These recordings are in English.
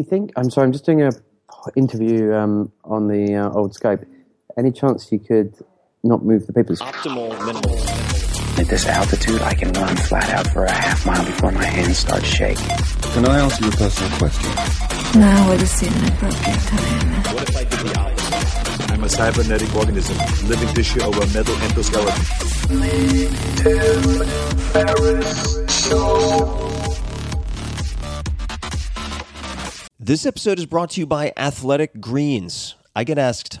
you think? I'm sorry, I'm just doing a interview um, on the uh, old Skype. Any chance you could not move the papers? Optimal minimal. At this altitude, I can run flat out for a half mile before my hands start shaking. Can I ask you a personal question? Now would seem an appropriate time. What if I did the opposite? I'm a cybernetic organism, living tissue over metal endoskeleton. This episode is brought to you by Athletic Greens. I get asked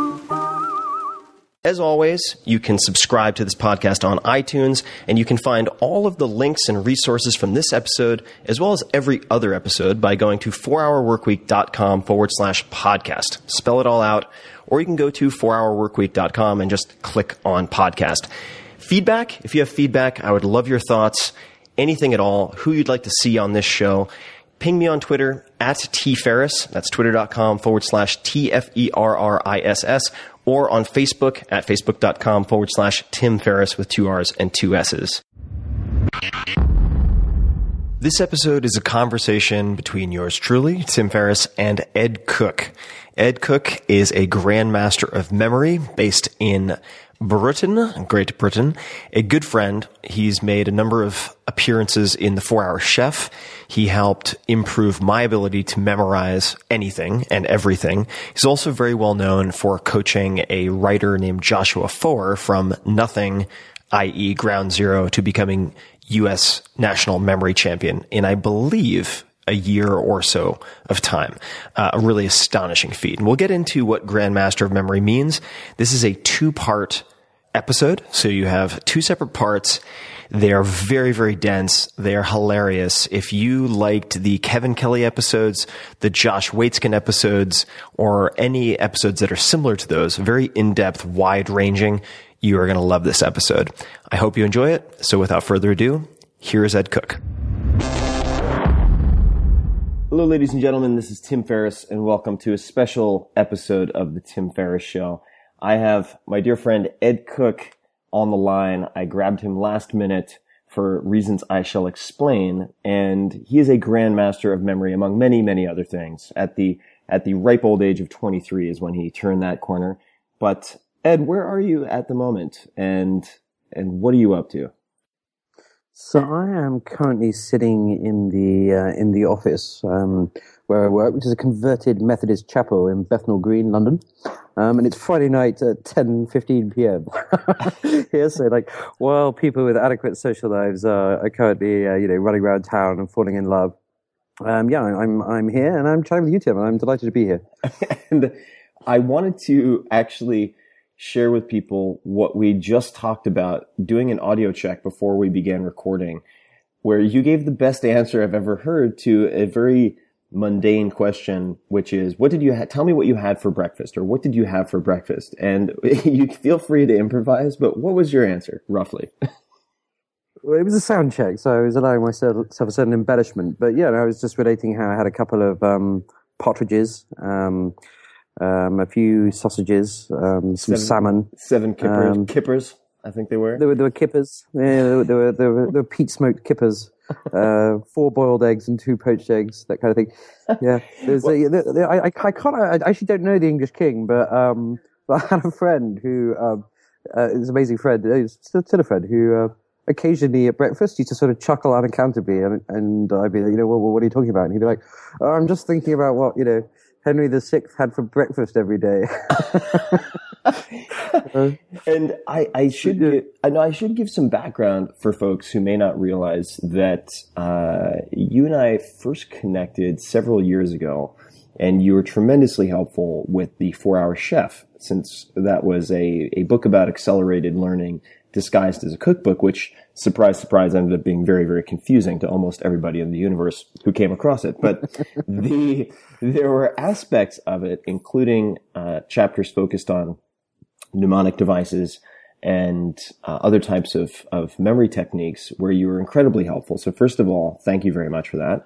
As always, you can subscribe to this podcast on iTunes, and you can find all of the links and resources from this episode, as well as every other episode, by going to 4hourworkweek.com forward slash podcast. Spell it all out, or you can go to 4hourworkweek.com and just click on podcast. Feedback, if you have feedback, I would love your thoughts, anything at all, who you'd like to see on this show. Ping me on Twitter at tferriss, that's twitter.com forward slash T-F-E-R-R-I-S-S, or on Facebook at facebook.com forward slash Tim Ferriss with two R's and two S's. This episode is a conversation between yours truly, Tim Ferriss, and Ed Cooke. Ed Cooke is a grandmaster of memory based in Britain, Great Britain, a good friend. He's made a number of appearances in The Four Hour Chef. He helped improve my ability to memorize anything and everything. He's also very well known for coaching a writer named Joshua Foer from nothing, i.e. ground zero, to becoming U.S. national memory champion in, I believe, a year or so of time. Uh, a really astonishing feat. And we'll get into what Grandmaster of Memory means. This is a two part episode. So you have two separate parts. They are very, very dense. They are hilarious. If you liked the Kevin Kelly episodes, the Josh Waitzkin episodes, or any episodes that are similar to those, very in-depth, wide-ranging, you are going to love this episode. I hope you enjoy it. So without further ado, here is Ed Cooke. Hello, ladies and gentlemen. This is Tim Ferriss, and welcome to a special episode of the Tim Ferriss Show. I have my dear friend Ed Cooke on the line. I grabbed him last minute for reasons I shall explain, and he is a grandmaster of memory among many, many other things. At the at the ripe old age of 23 is when he turned that corner. But Ed, where are you at the moment, and and what are you up to? So I am currently sitting in the uh, in the office um, where I work, which is a converted Methodist chapel in Bethnal Green, London. Um, and it's Friday night at 10.15 p.m. here, so like while people with adequate social lives are, are currently uh, you know running around town and falling in love, um, yeah, I'm I'm here and I'm chatting with you, Tim, and I'm delighted to be here. and I wanted to actually share with people what we just talked about doing an audio check before we began recording, where you gave the best answer I've ever heard to a very mundane question, which is, what did you ha- tell me what you had for breakfast or what did you have for breakfast? And you feel free to improvise, but what was your answer roughly? Well, it was a sound check, so I was allowing myself a certain embellishment. But yeah, I was just relating how I had a couple of um, partridges, um, um, a few sausages, um, some Seven- salmon. Seven kippers, Um, kippers, I think they were. There were there were kippers. Yeah, there were there were, there were, there were peat smoked kippers. Uh, four boiled eggs and two poached eggs, that kind of thing. Yeah, there's a, there, there, I, I, I can't. I actually don't know the English king, but um, but I had a friend who um, uh, is an amazing friend. uh, He's still, still a friend who uh, occasionally at breakfast used to sort of chuckle unaccountably, and and I'd be like, you know, well, what are you talking about? And he'd be like, oh, I'm just thinking about what you know Henry VI had for breakfast every day. And I, I should give, I know I should give some background for folks who may not realize that uh, you and I first connected several years ago, and you were tremendously helpful with the Four Hour Chef, since that was a, a book about accelerated learning disguised as a cookbook, which surprise, surprise, ended up being very, very confusing to almost everybody in the universe who came across it. But the there were aspects of it, including uh, chapters focused on mnemonic devices and uh, other types of, of memory techniques where you were incredibly helpful. So first of all, thank you very much for that.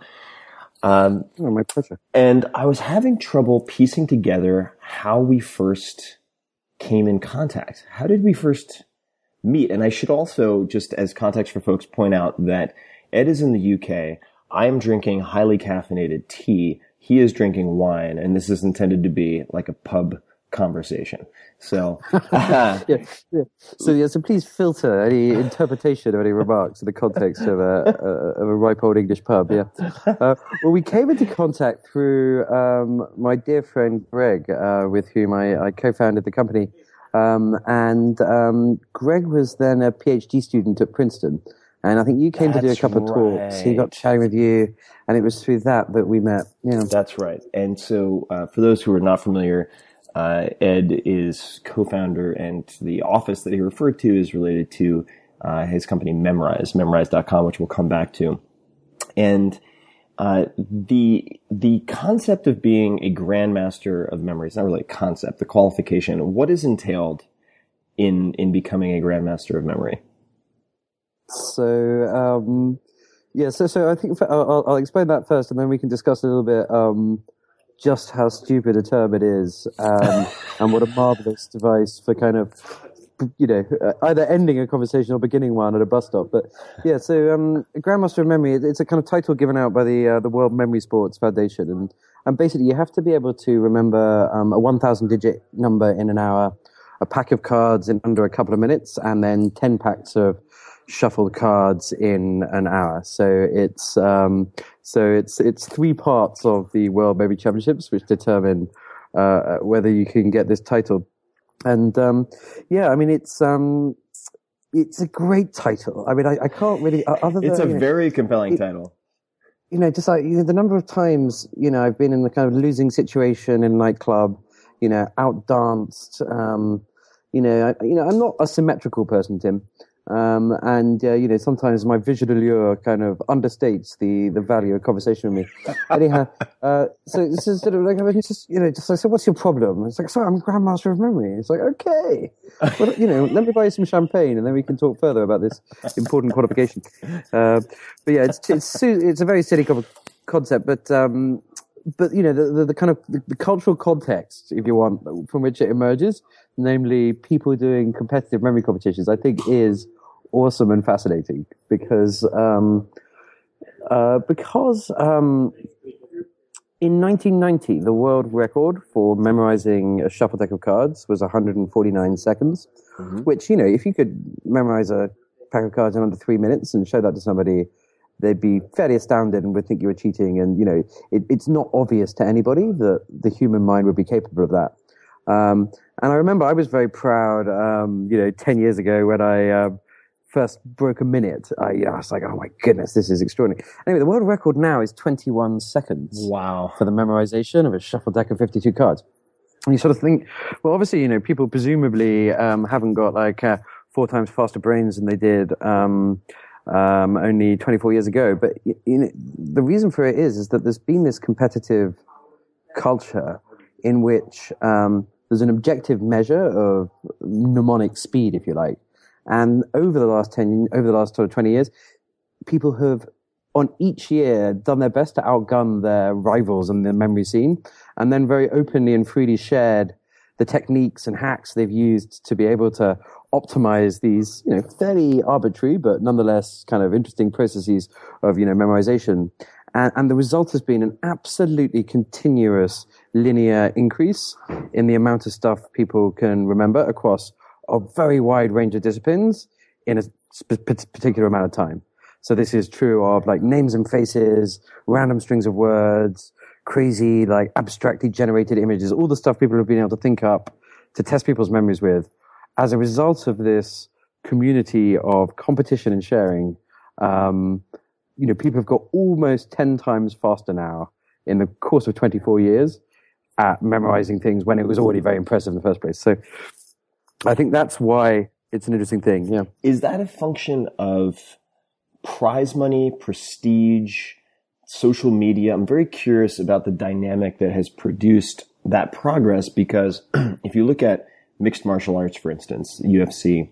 Um, oh, my pleasure. and I was having trouble piecing together how we first came in contact. How did we first meet? And I should also, just as context for folks, point out that Ed is in the UK. I am drinking highly caffeinated tea. He is drinking wine, and this is intended to be like a pub conversation. So, yeah, yeah. So yeah, so please filter any interpretation of any remarks in the context of a, a of a ripe old English pub. Yeah. Uh, well, we came into contact through um, my dear friend Greg, uh, with whom I, I co-founded the company, um, and um, Greg was then a PhD student at Princeton. And I think you came to do a That's couple of talks. He got chatting with you, and it was through that that we met. Yeah. That's right. And so, uh, for those who are not familiar, uh, Ed is co-founder, and the office that he referred to is related to uh, his company Memrise, Memrise.com, which we'll come back to. And uh, the the concept of being a grandmaster of memory is not really a concept. The qualification, what is entailed in in becoming a grandmaster of memory? So um, yeah, so so I think I'll, I'll- I'll explain that first, and then we can discuss a little bit um, just how stupid a term it is, um, and what a marvelous device for kind of you know uh, either ending a conversation or beginning one at a bus stop. But yeah, so um, Grandmaster of Memory, it's a kind of title given out by the uh, the World Memory Sports Foundation, and and basically you have to be able to remember um, a one thousand digit number in an hour, a pack of cards in under a couple of minutes, and then ten packs of shuffled cards in an hour. So it's um, so it's it's three parts of the World Memory Championships which determine uh, whether you can get this title. And um, yeah, I mean it's um, it's a great title. I mean I, I can't really uh, other than It's a you know, very compelling it- title. you know, just like you know, the number of times you know I've been in the kind of losing situation in nightclub, you know, outdanced. Um, you know, I, you know, I'm not a symmetrical person, Tim, um, and uh, you know, sometimes my visual allure kind of understates the the value of conversation with me. Anyhow, uh, so this is sort of like I mean, just you know, just I said, what's your problem? It's like, sorry, I'm grandmaster of memory. It's like, okay, well, you know, let me buy you some champagne, and then we can talk further about this important qualification. Uh, but yeah, it's it's it's a very silly co- concept, but um, but you know, the, the, the kind of the, the cultural context, if you want, from which it emerges, namely people doing competitive memory competitions, I think is awesome and fascinating because um, uh, because um, in 1990 the world record for memorizing a shuffle deck of cards was 149 seconds, which you know if you could memorize a pack of cards in under three minutes and show that to somebody, they'd be fairly astounded and would think you were cheating. And you know, it, it's not obvious to anybody that the human mind would be capable of that. Um, and I remember I was very proud, um, you know, 10 years ago when I um, first broke a minute. I, I was like, oh my goodness, this is extraordinary. Anyway, the world record now is 21 seconds Wow. for the memorization of a shuffle deck of 52 cards. And you sort of think, well, obviously, you know, people presumably um, haven't got like uh, four times faster brains than they did um, um, only 24 years ago. But the reason for it is, is that there's been this competitive culture in which um, there's an objective measure of mnemonic speed, if you like. And over the last 10, over the last sort of 20 years, people have on each year done their best to outgun their rivals in the memory scene and then very openly and freely shared the techniques and hacks they've used to be able to optimize these, you know, fairly arbitrary but nonetheless kind of interesting processes of, you know, memorization. And, and the result has been an absolutely continuous linear increase in the amount of stuff people can remember across a very wide range of disciplines in a sp- particular amount of time. So this is true of like names and faces, random strings of words, crazy, like abstractly generated images, all the stuff people have been able to think up to test people's memories with. As a result of this community of competition and sharing, um, you know, people have got almost 10 times faster now in the course of 24 years at memorizing things when it was already very impressive in the first place. So I think that's why it's an interesting thing. Yeah. Is that a function of prize money, prestige, social media? I'm very curious about the dynamic that has produced that progress because if you look at mixed martial arts, for instance, UFC,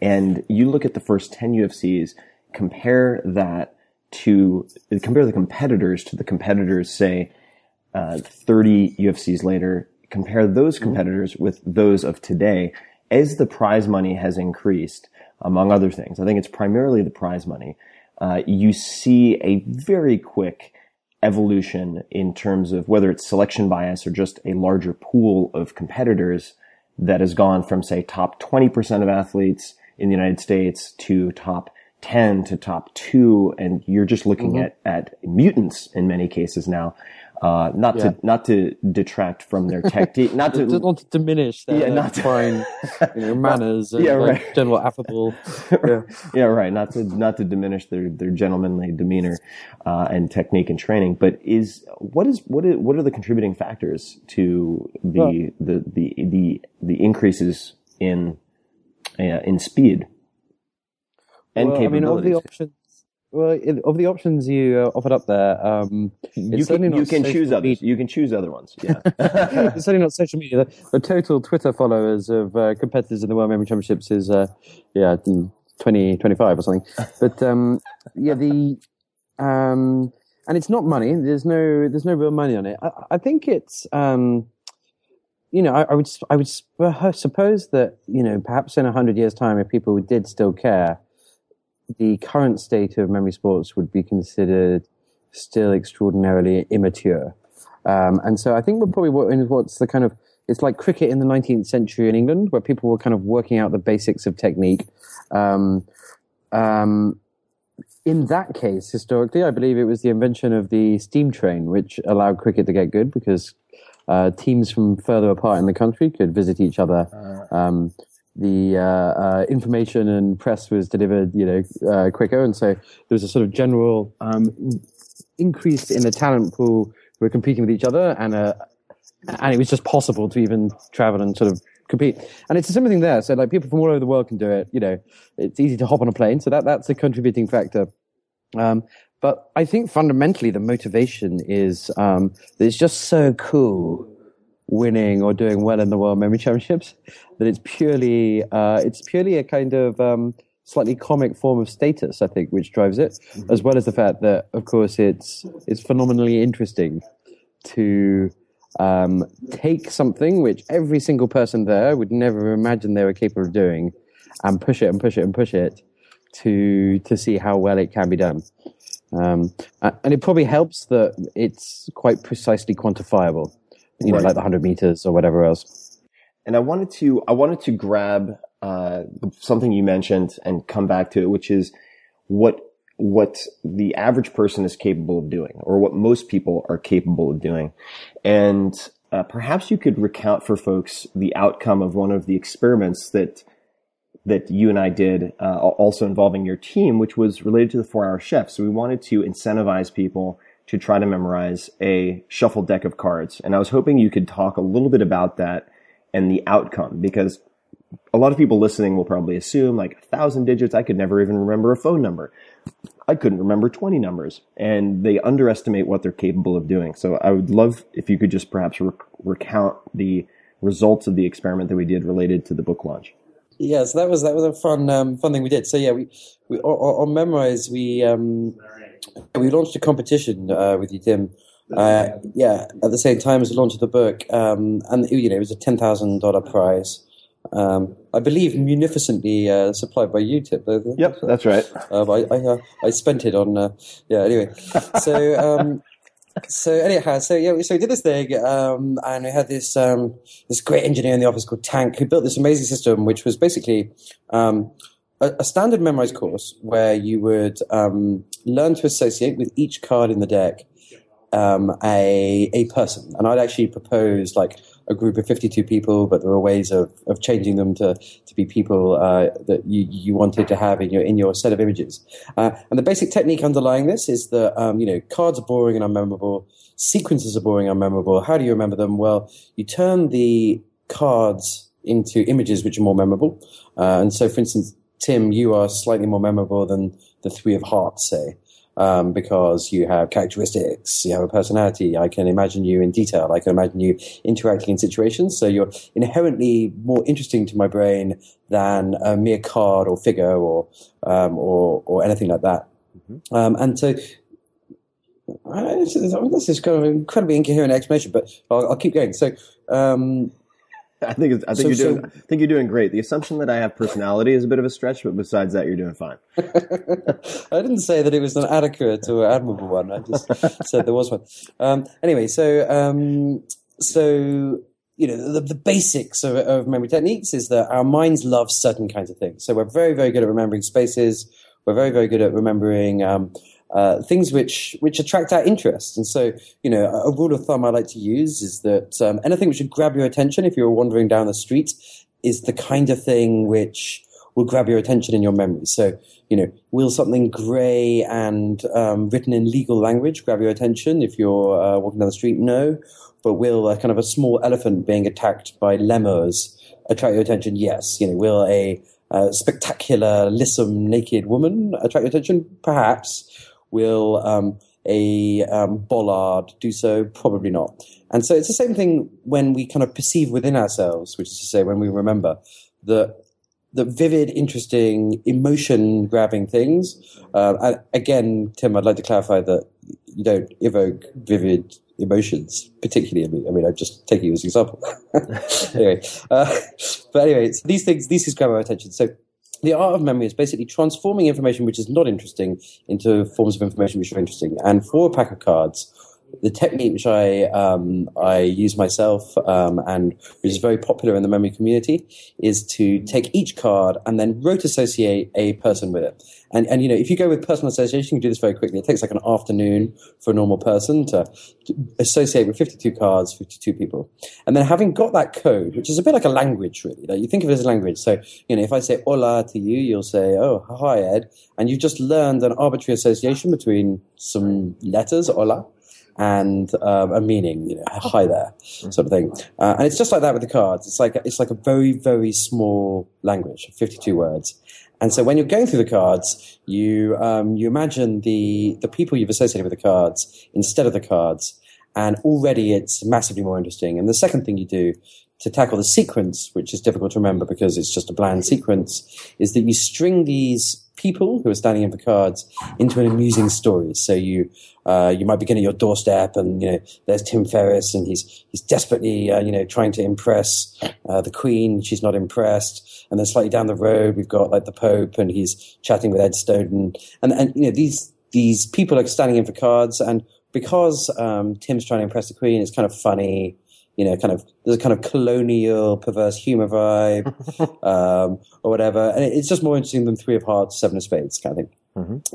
and you look at the first 10 UFCs, compare that to, compare the competitors to the competitors, say, uh, 30 UFCs later, compare those competitors with those of today, as the prize money has increased, among other things, I think it's primarily the prize money, uh, you see a very quick evolution in terms of whether it's selection bias or just a larger pool of competitors that has gone from, say, top 20% of athletes in the United States to top 10 to top two. And you're just looking mm-hmm. at, at mutants in many cases now. Uh, not Yeah. to, not to detract from their tactic, not to, not to diminish their Yeah, not to- fine you know, manners and Yeah, like, right. general affable. Yeah. yeah, right. Not to not to diminish their their gentlemanly demeanor uh, and technique and training, but is what is what is, what are the contributing factors to the Well- the, the the the increases in uh, in speed and Well, I mean, capabilities? the options, well, it, of the options you uh, offered up there, um, you can you can choose others. You can choose other ones. Yeah. it's certainly not social media. The, the total Twitter followers of uh, competitors in the World Memory Championships is, uh, yeah, mm, 20, 25 or something. But um, yeah, the um, and it's not money. There's no there's no real money on it. I, I think it's um, you know I, I would I would suppose that you know perhaps in a hundred years' time, if people did still care, the current state of memory sports would be considered still extraordinarily immature. Um, and so I think we're probably what, in what's the kind of it's like cricket in the 19th century in England, where people were kind of working out the basics of technique. Um, um, in that case, historically, I believe it was the invention of the steam train, which allowed cricket to get good because uh, teams from further apart in the country could visit each other. Um, the uh, uh, information and press was delivered, you know, uh, quicker, and so there was a sort of general um, increase in the talent pool who were competing with each other, and uh, and it was just possible to even travel and sort of compete. And it's a similar thing there. So like people from all over the world can do it. You know, it's easy to hop on a plane, so that that's a contributing factor. Um, but I think fundamentally the motivation is um, that it's just so cool winning or doing well in the World Memory Championships that it's purely uh, it's purely a kind of um, slightly comic form of status, I think, which drives it, as well as the fact that, of course, it's it's phenomenally interesting to um, take something which every single person there would never imagine they were capable of doing, and push it and push it and push it to to see how well it can be done. Um, and it probably helps that it's quite precisely quantifiable, you know, Right. like the hundred meters or whatever else. and I wanted to I wanted to grab uh, something you mentioned and come back to it, which is what what the average person is capable of doing, or what most people are capable of doing, and uh, perhaps you could recount for folks the outcome of one of the experiments that that you and I did, uh, also involving your team, which was related to the four hour chef. So we wanted to incentivize people to try to memorize a shuffle deck of cards. And I was hoping you could talk a little bit about that and the outcome because a lot of people listening will probably assume like a thousand digits. I could never even remember a phone number. I couldn't remember 20 numbers and they underestimate what they're capable of doing. So I would love if you could just perhaps rec- recount the results of the experiment that we did related to the book launch. Yeah, so that was that was a fun um, fun thing we did. So yeah, we, we on, on Memrise we um, we launched a competition uh, with you, Tim. Uh, yeah, at the same time as the launch of the book, um, and you know it was a ten thousand dollar prize. Um, I believe munificently uh, supplied by UTIP. Yep, that's right. Um, I I, uh, I, spent it on. Uh, yeah. Anyway, so um, so anyhow, so yeah, so we did this thing, um, and we had this um, this great engineer in the office called Tank who built this amazing system, which was basically um, a, a, standard Memrise course where you would um, learn to associate with each card in the deck um, a a person, and I'd actually propose like a group of 52 people, but there were ways of, of changing them to, to be people uh, that you, you wanted to have in your in your set of images. Uh, and the basic technique underlying this is that um, you know cards are boring and unmemorable, sequences are boring and unmemorable. How do you remember them? Well, you turn the cards into images which are more memorable. Uh, and so, for instance, Tim, you are slightly more memorable than the three of hearts, say um, because you have characteristics, you have a personality. I can imagine you in detail. I can imagine you interacting in situations. So you're inherently more interesting to my brain than a mere card or figure or um, or or anything like that. Mm-hmm. Um, and so this is kind of an incredibly incoherent explanation, but I'll, I'll keep going. So, um, I think it's, I think so, you're doing. So, I think you're doing great. The assumption that I have personality is a bit of a stretch, but besides that, you're doing fine. I didn't say that it was an adequate or admirable one. I just said there was one. Um, anyway, so um, so you know the, the basics of, of, memory techniques is that our minds love certain kinds of things. So we're very very good at remembering spaces. We're very very good at remembering um, uh, things which which attract our interest. And so, you know, a, rule of thumb I like to use is that um, anything which would grab your attention if you were wandering down the street is the kind of thing which will grab your attention in your memory. So, you know, will something grey and um, written in legal language grab your attention if you're uh, walking down the street? No. But will a kind of a small elephant being attacked by lemurs attract your attention? Yes. You know, will a uh, spectacular, lissom, naked woman attract your attention? Perhaps. Will um, a um, bollard do so? Probably not. And so it's the same thing when we kind of perceive within ourselves, which is to say, when we remember that the vivid, interesting, emotion grabbing things. Uh, again, Tim, I'd like to clarify that you don't evoke vivid emotions, particularly. I mean, I mean, I just taking you as an example. anyway, uh, but anyway, these things, these things grab our attention. So the art of memory is basically transforming information which is not interesting into forms of information which are interesting. And for a pack of cards, the technique which I um, I use myself um, and which is very popular in the memory community is to take each card and then rote associate a person with it. And and you know if you go with personal association, you can do this very quickly. It takes like an afternoon for a normal person to, to associate with 52 cards, 52 people, and then having got that code, which is a bit like a language really. Like you think of it as a language. So you know if I say hola to you, you'll say oh hi Ed, and you've just learned an arbitrary association between some letters hola and um, a meaning, you know, hi there, sort of thing. Uh, and it's just like that with the cards. It's like it's like a very very small language, fifty two words. And so when you're going through the cards, you um, you imagine the the people you've associated with the cards instead of the cards, and already it's massively more interesting. And the second thing you do to tackle the sequence, which is difficult to remember because it's just a bland sequence, is that you string these people who are standing in for cards into an amusing story. So you uh, you might begin at your doorstep, and you know there's Tim Ferriss, and he's he's desperately uh, you know trying to impress uh, the Queen. She's not impressed, and then slightly down the road we've got like the Pope, and he's chatting with Ed Snowden, and and you know these these people are standing in for cards, and because um, Tim's trying to impress the Queen, it's kind of funny. You know, kind of there's a kind of colonial, perverse humor vibe, um, or whatever, and it's just more interesting than Three of Hearts, Seven of Spades kind of thing.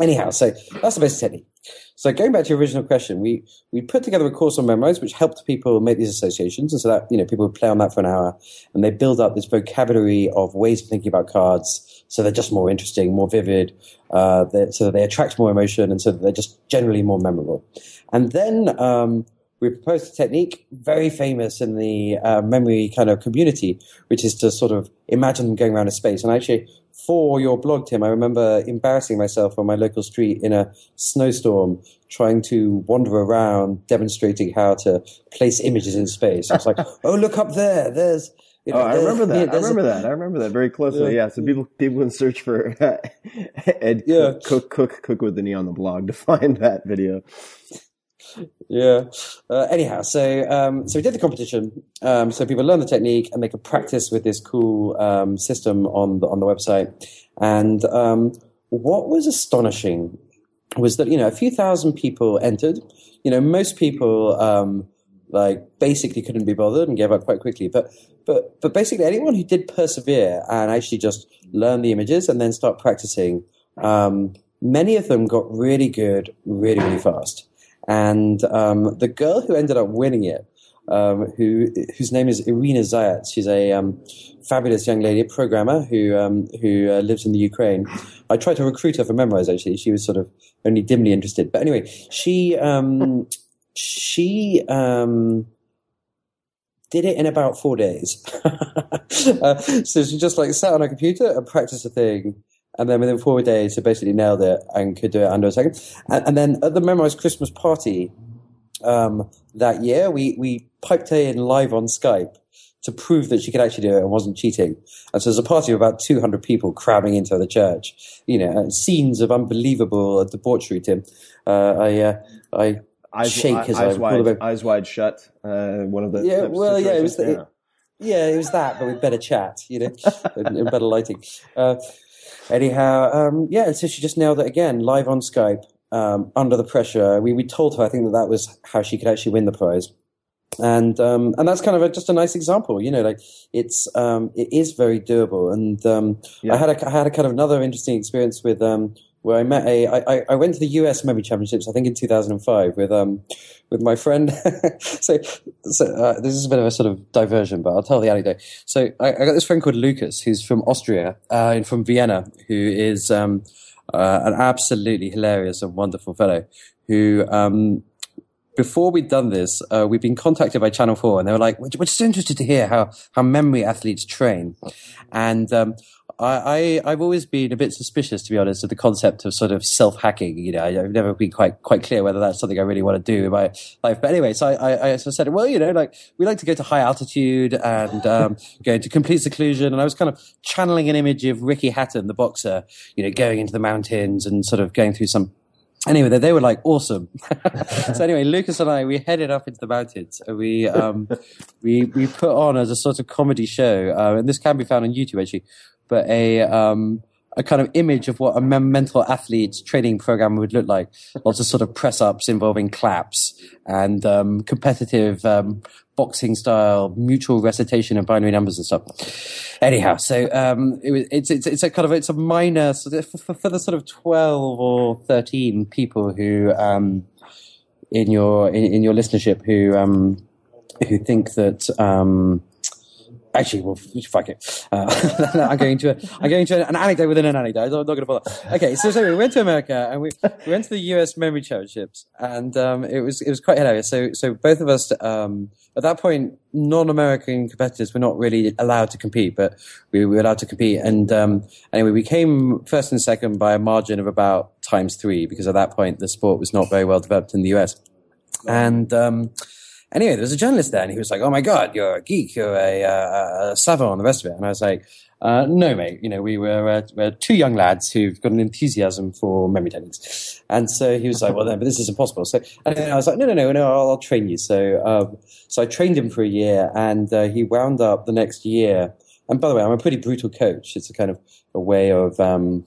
Anyhow, so that's the basic technique. So going back to your original question, we we put together a course on Memrise, which helped people make these associations, and so that you know people would play on that for an hour, and they build up this vocabulary of ways of thinking about cards, so they're just more interesting, more vivid, uh, so that they attract more emotion, and so that they're just generally more memorable. And then um, we proposed a technique very famous in the uh, memory kind of community, which is to sort of imagine them going around a space. And actually, for your blog, Tim, I remember embarrassing myself on my local street in a snowstorm, trying to wander around, demonstrating how to place images in space. I was like, "Oh, look up there! There's." you Oh, I remember yeah, that. I there's a- remember that. I remember that very closely. Yeah. Yeah. So people people can search for Ed Yeah. Cooke, Cooke Cooke Cooke with the knee on the blog to find that video. Yeah. Uh, anyhow, so um, so we did the competition. Um, so people learn the technique and they could practice with this cool um, system on the on the website. And um, what was astonishing was that you know a few thousand people entered. You know, most people um, like basically couldn't be bothered and gave up quite quickly. But but but basically anyone who did persevere and actually just learn the images and then start practicing, um, many of them got really good really really fast. And um, the girl who ended up winning it, um, who whose name is Irina Zayat, she's a um, fabulous young lady, a programmer who um, who uh, lives in the Ukraine. I tried to recruit her for Memrise. Actually, she was sort of only dimly interested. But anyway, she um, she um, did it in about four days. uh, so she just like sat on her computer and practiced a thing. And then within four days, she basically nailed it and could do it under a second. And, and then at the Memrise Christmas party um, that year, we, we piped her in live on Skype to prove that she could actually do it and wasn't cheating. And so there's a party of about 200 people cramming into the church. You know, and scenes of unbelievable debauchery, Tim. Uh, I, uh, I Eyes, shake eyes, as I eyes wide, eyes wide shut. Uh, one of the Yeah, well, yeah, it was the- Yeah, it was that, but with better chat, you know, and, and better lighting. Uh, anyhow, um, yeah, and so she just nailed it again, live on Skype, um, under the pressure. We we told her, I think that that was how she could actually win the prize, and um, and that's kind of a, just a nice example, you know, like it's um, it is very doable. And um, I had a I had a kind of another interesting experience with um, where I met a I, I- went to the US Memory Championships, I think in 2005 with um with my friend. so so uh, this is a bit of a sort of diversion, but I'll tell the anecdote. So I, I got this friend called Lucas, who's from Austria, uh, and from Vienna, who is um, uh, an absolutely hilarious and wonderful fellow. Who um, before we'd done this, uh, we'd been contacted by Channel Four, and they were like, "We're we're just interested to hear how how memory athletes train." And um, I, I I've always been a bit suspicious, to be honest, of the concept of sort of self hacking. You know, I- I've never been quite quite clear whether that's something I really want to do in my life. But anyway, so I I, I sort of said, well, you know, like we like to go to high altitude and um, go into complete seclusion, and I was kind of channeling an image of Ricky Hatton, the boxer, you know, going into the mountains and sort of going through some anyway, they, they were like awesome. so anyway, Lucas and I we headed up into the mountains. And we um, we we put on as a sort of comedy show, uh, and this can be found on YouTube actually. But a um, a kind of image of what a mental athlete's training program would look like. Lots of sort of press ups involving claps and um, competitive um, boxing style mutual recitation of binary numbers and stuff. Anyhow, so um, it it's, it's it's a kind of it's a minor for, for the sort of twelve or thirteen people who um, in your in, in your listenership who um, who think that. Actually, well, fuck it. Uh, I'm going to a, I'm going to an anecdote within an anecdote. I'm not going to bother. Okay, so, so we went to America and we, we went to the U.S. Memory Championships, and um, it was it was quite hilarious. So so both of us um, at that point, non-American competitors were not really allowed to compete, but we were allowed to compete. And um, anyway, we came first and second by a margin of about times three because at that point the sport was not very well developed in the U.S. And um, anyway, there was a journalist there, and he was like, "Oh my god, you're a geek, you're a, uh, a savant, and the rest of it." And I was like, uh, "No, mate. You know, we were, uh, we're two young lads who've got an enthusiasm for memory techniques." And so he was like, "Well, then, but this is impossible." So and I was like, "No, no, no, no. I'll, I'll train you." So, um, so I trained him for a year, and uh, he wound up the next year. And by the way, I'm a pretty brutal coach. It's a kind of a way of um,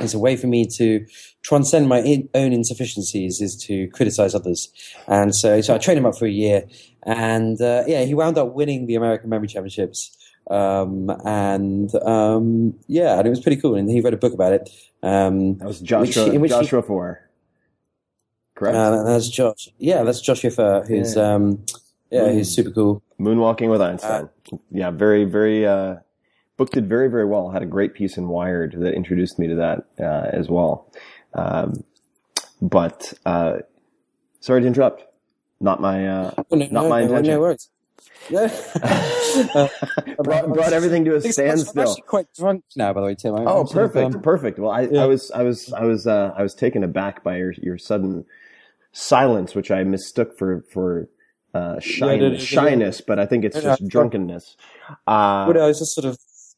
it's a way for me to transcend my in, own insufficiencies is to criticize others. And so, so I trained him up for a year, and uh, yeah, he wound up winning the American Memory Championships. Um, and um, yeah, and it was pretty cool. And he wrote a book about it. Um, That was Joshua, which- which he- Joshua Foer. Correct? uh, that's Josh. Yeah, that's Joshua Foer, who's Yeah. um, yeah, he's super cool. Moonwalking with Einstein. yeah, very, very, uh, book did very, very well. Had a great piece in Wired that introduced me to that, uh, as well. Um, but, uh, sorry to interrupt. Not my, uh, Oh, no, not no, my intention. No worries. Yeah. Uh, brought, brought everything to a I'm actually standstill. quite drunk now, by the way, Tim. I'm Oh, perfect, um, perfect. Well, I, yeah. I was, I was, I was, uh, I was taken aback by your, your sudden silence, which I mistook for, for, uh, shyness, no, no, no. shyness, but I think it's just drunkenness. Uh, well, I was just sort of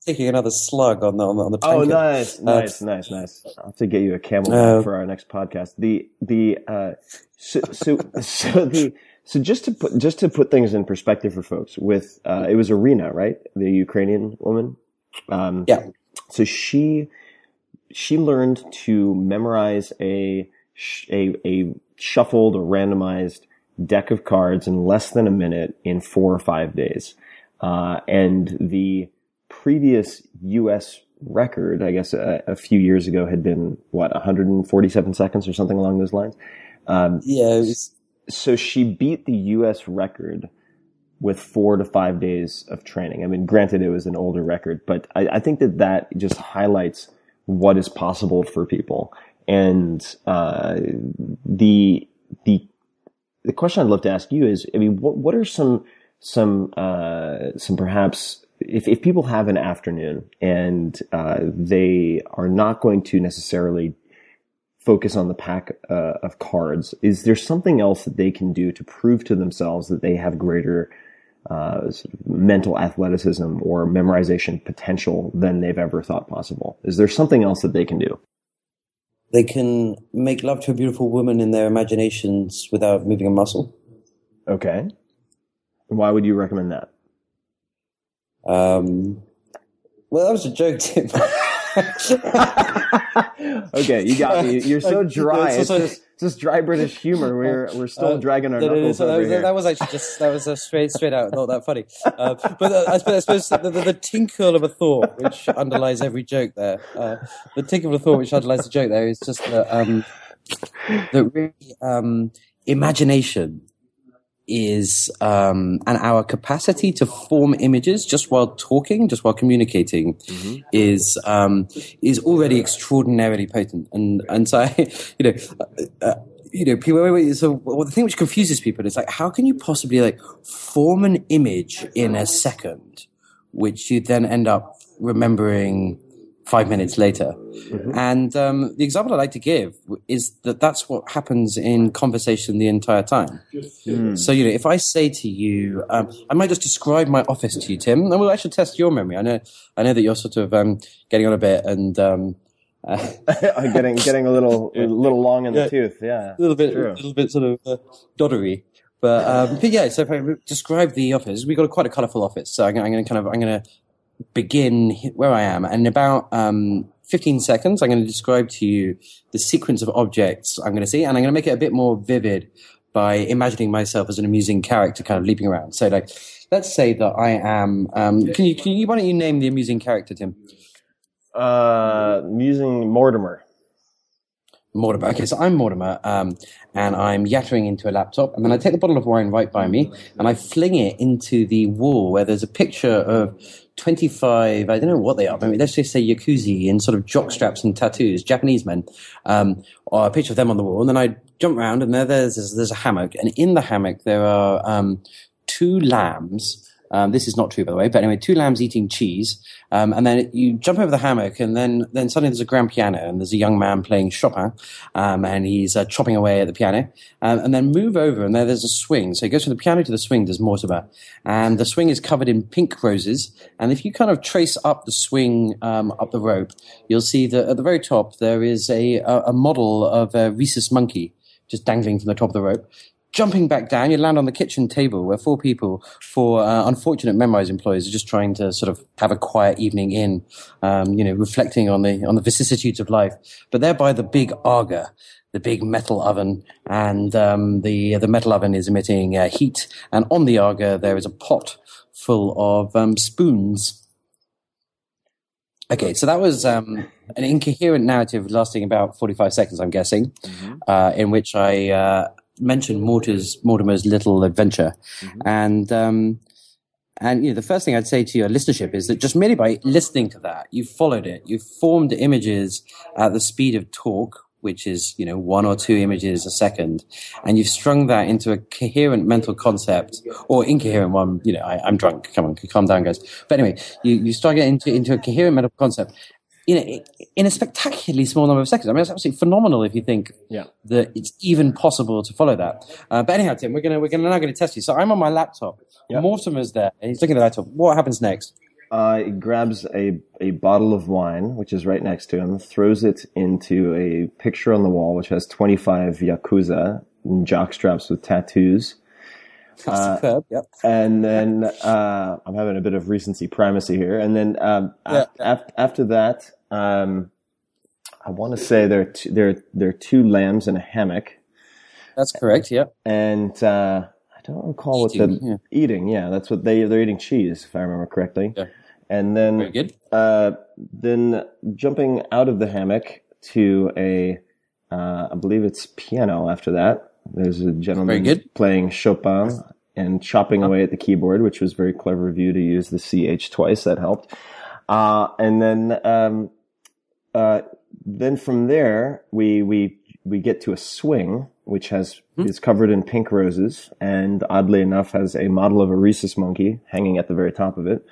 taking another slug on the on the, on the Oh, nice, Uh, nice, nice, nice. I'll have to get you a camel Uh, for our next podcast. The the uh, so so so the so just to put just to put things in perspective for folks, with uh, it was Irina, right? The Ukrainian woman. Um, Yeah. So she she learned to memorize a a a shuffled or randomized deck of cards in less than a minute in four or five days, uh, and the previous U.S. record, I guess a, a few years ago, had been what 147 seconds or something along those lines. Um, Yeah, was, so she beat the U.S. record with four to five days of training. I mean, granted, it was an older record, but I, I think that that just highlights what is possible for people. And uh, the the the question I'd love to ask you is, I mean, what what are some some uh, some perhaps if if people have an afternoon and uh, they are not going to necessarily focus on the pack uh, of cards, is there something else that they can do to prove to themselves that they have greater uh, sort of mental athleticism or memorization potential than they've ever thought possible? Is there something else that they can do? they can make love to a beautiful woman in their imaginations without moving a muscle. Okay. Why would you recommend that? Um, well, that was a joke, Tim. okay, you got me. You're so dry. it's just, just dry British humor. We're we're still Uh, dragging our no, no, no, knuckles so that, over was, here. that was actually just that was a straight straight out not that funny uh, but uh, I suppose, I suppose the, the, the tinkle of a thought which underlies every joke there uh, the tinkle of a thought which underlies the joke there is just that um, that really um, imagination is um, and our capacity to form images just while talking, just while communicating, is um, is already extraordinarily potent. And and so, I, you know, uh, uh, you know, people. wait, wait, So well, the thing which confuses people is like, how can you possibly like form an image in a second, which you then end up remembering five minutes later? And um, the example I like to give is that that's what happens in conversation the entire time. So, you know, if I say to you, um, I might just describe my office to you, Tim, and we'll actually test your memory. I know, I know that you're sort of um, getting on a bit and um, uh, getting getting a little a little long in the Yeah. tooth. Yeah, a little bit, a little bit sort of uh, doddery. But, um, but yeah, so if I describe the office, we've got a, quite a colourful office. So I'm I'm going to kind of, I'm going to begin where I am. And in about um, 15 seconds, I'm going to describe to you the sequence of objects I'm going to see, and I'm going to make it a bit more vivid by imagining myself as an amusing character, kind of leaping around. So, like, let's say that I am. Um, can you? Can you? Why don't you name the amusing character, Tim? Uh, using Mortimer. Mortimer. Okay, so I'm Mortimer, um, and I'm yattering into a laptop, and then I take the bottle of wine right by me, and I fling it into the wall where there's a picture of 25, I don't know what they are, maybe let's just say Yakuza in sort of jock straps and tattoos, Japanese men, um, or a picture of them on the wall, and then I jump round, and there there's, there's a hammock, and in the hammock there are um, two lambs. Um, this is not true, by the way, but anyway, two lambs eating cheese, um, and then you jump over the hammock, and then then suddenly there's a grand piano, and there's a young man playing Chopin, um, and he's uh, chopping away at the piano, um, and then move over, and there there's a swing. So he goes from the piano to the swing. There's Mortimer, and the swing is covered in pink roses. And if you kind of trace up the swing um, up the rope, you'll see that at the very top there is a a, a model of a rhesus monkey just dangling from the top of the rope jumping back down, you land on the kitchen table where four people, four uh, unfortunate Memrise employees, are just trying to sort of have a quiet evening in, um, you know, reflecting on the on the vicissitudes of life. But they're by the big Aga, the big metal oven, and um, the the metal oven is emitting uh, heat, and on the Aga there is a pot full of um, spoons. Okay, so that was um, an incoherent narrative lasting about 45 seconds, I'm guessing, uh, in which I uh, mentioned Mortimer's, Mortimer's little adventure. And, um, and you know, the first thing I'd say to your listenership is that just merely by listening to that, you've followed it, you've formed images at the speed of talk, which is, you know, one or two images a second, and you've strung that into a coherent mental concept, or incoherent one, you know, I, I'm drunk, come on, calm down, guys. But anyway, you, you strung it into, into a coherent mental concept in a, in a spectacularly small number of seconds. I mean, it's absolutely phenomenal if you think Yeah. that it's even possible to follow that. Uh, but anyhow, Tim, we're gonna we're gonna now going to test you. So I'm on my laptop. Yep. Mortimer's there. and He's looking at the laptop. What happens next? Uh, he grabs a, a bottle of wine, which is right next to him, throws it into a picture on the wall, which has 25 Yakuza in jockstraps with tattoos. That's superb. Yep. And then uh, I'm having a bit of recency primacy here. And then um, Yeah. af- af- after that, um, I want to say there are, two, there, there are two lambs in a hammock. That's correct. Yep. And uh, I don't recall what the Eating, yeah. eating. Yeah, that's what they they're eating cheese, if I remember correctly. Yeah. And then Very good. uh, then jumping out of the hammock to a, uh, I believe it's piano. After that, there's a gentleman playing Chopin and chopping away at the keyboard, which was very clever of you to use the ch twice. That helped. Uh, and then um, uh, then from there we we we get to a swing which has is covered in pink roses and oddly enough has a model of a rhesus monkey hanging at the very top of it.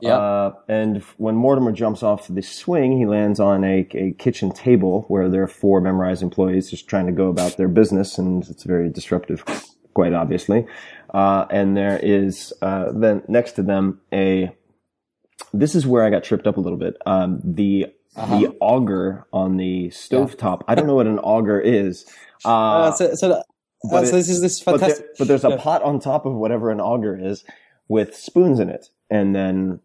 Yeah. Uh, and when Mortimer jumps off the swing, he lands on a, a kitchen table where there are four memorized employees just trying to go about their business, and it's very disruptive, quite obviously. Uh, and there is uh, then next to them a. This is where I got tripped up a little bit. Um, the the auger on the stovetop. I don't know what an auger is. Uh, Uh, so, so, uh, so it- this is this but, there- fantastic. but there's a Yeah. pot on top of whatever an auger is with spoons in it, and then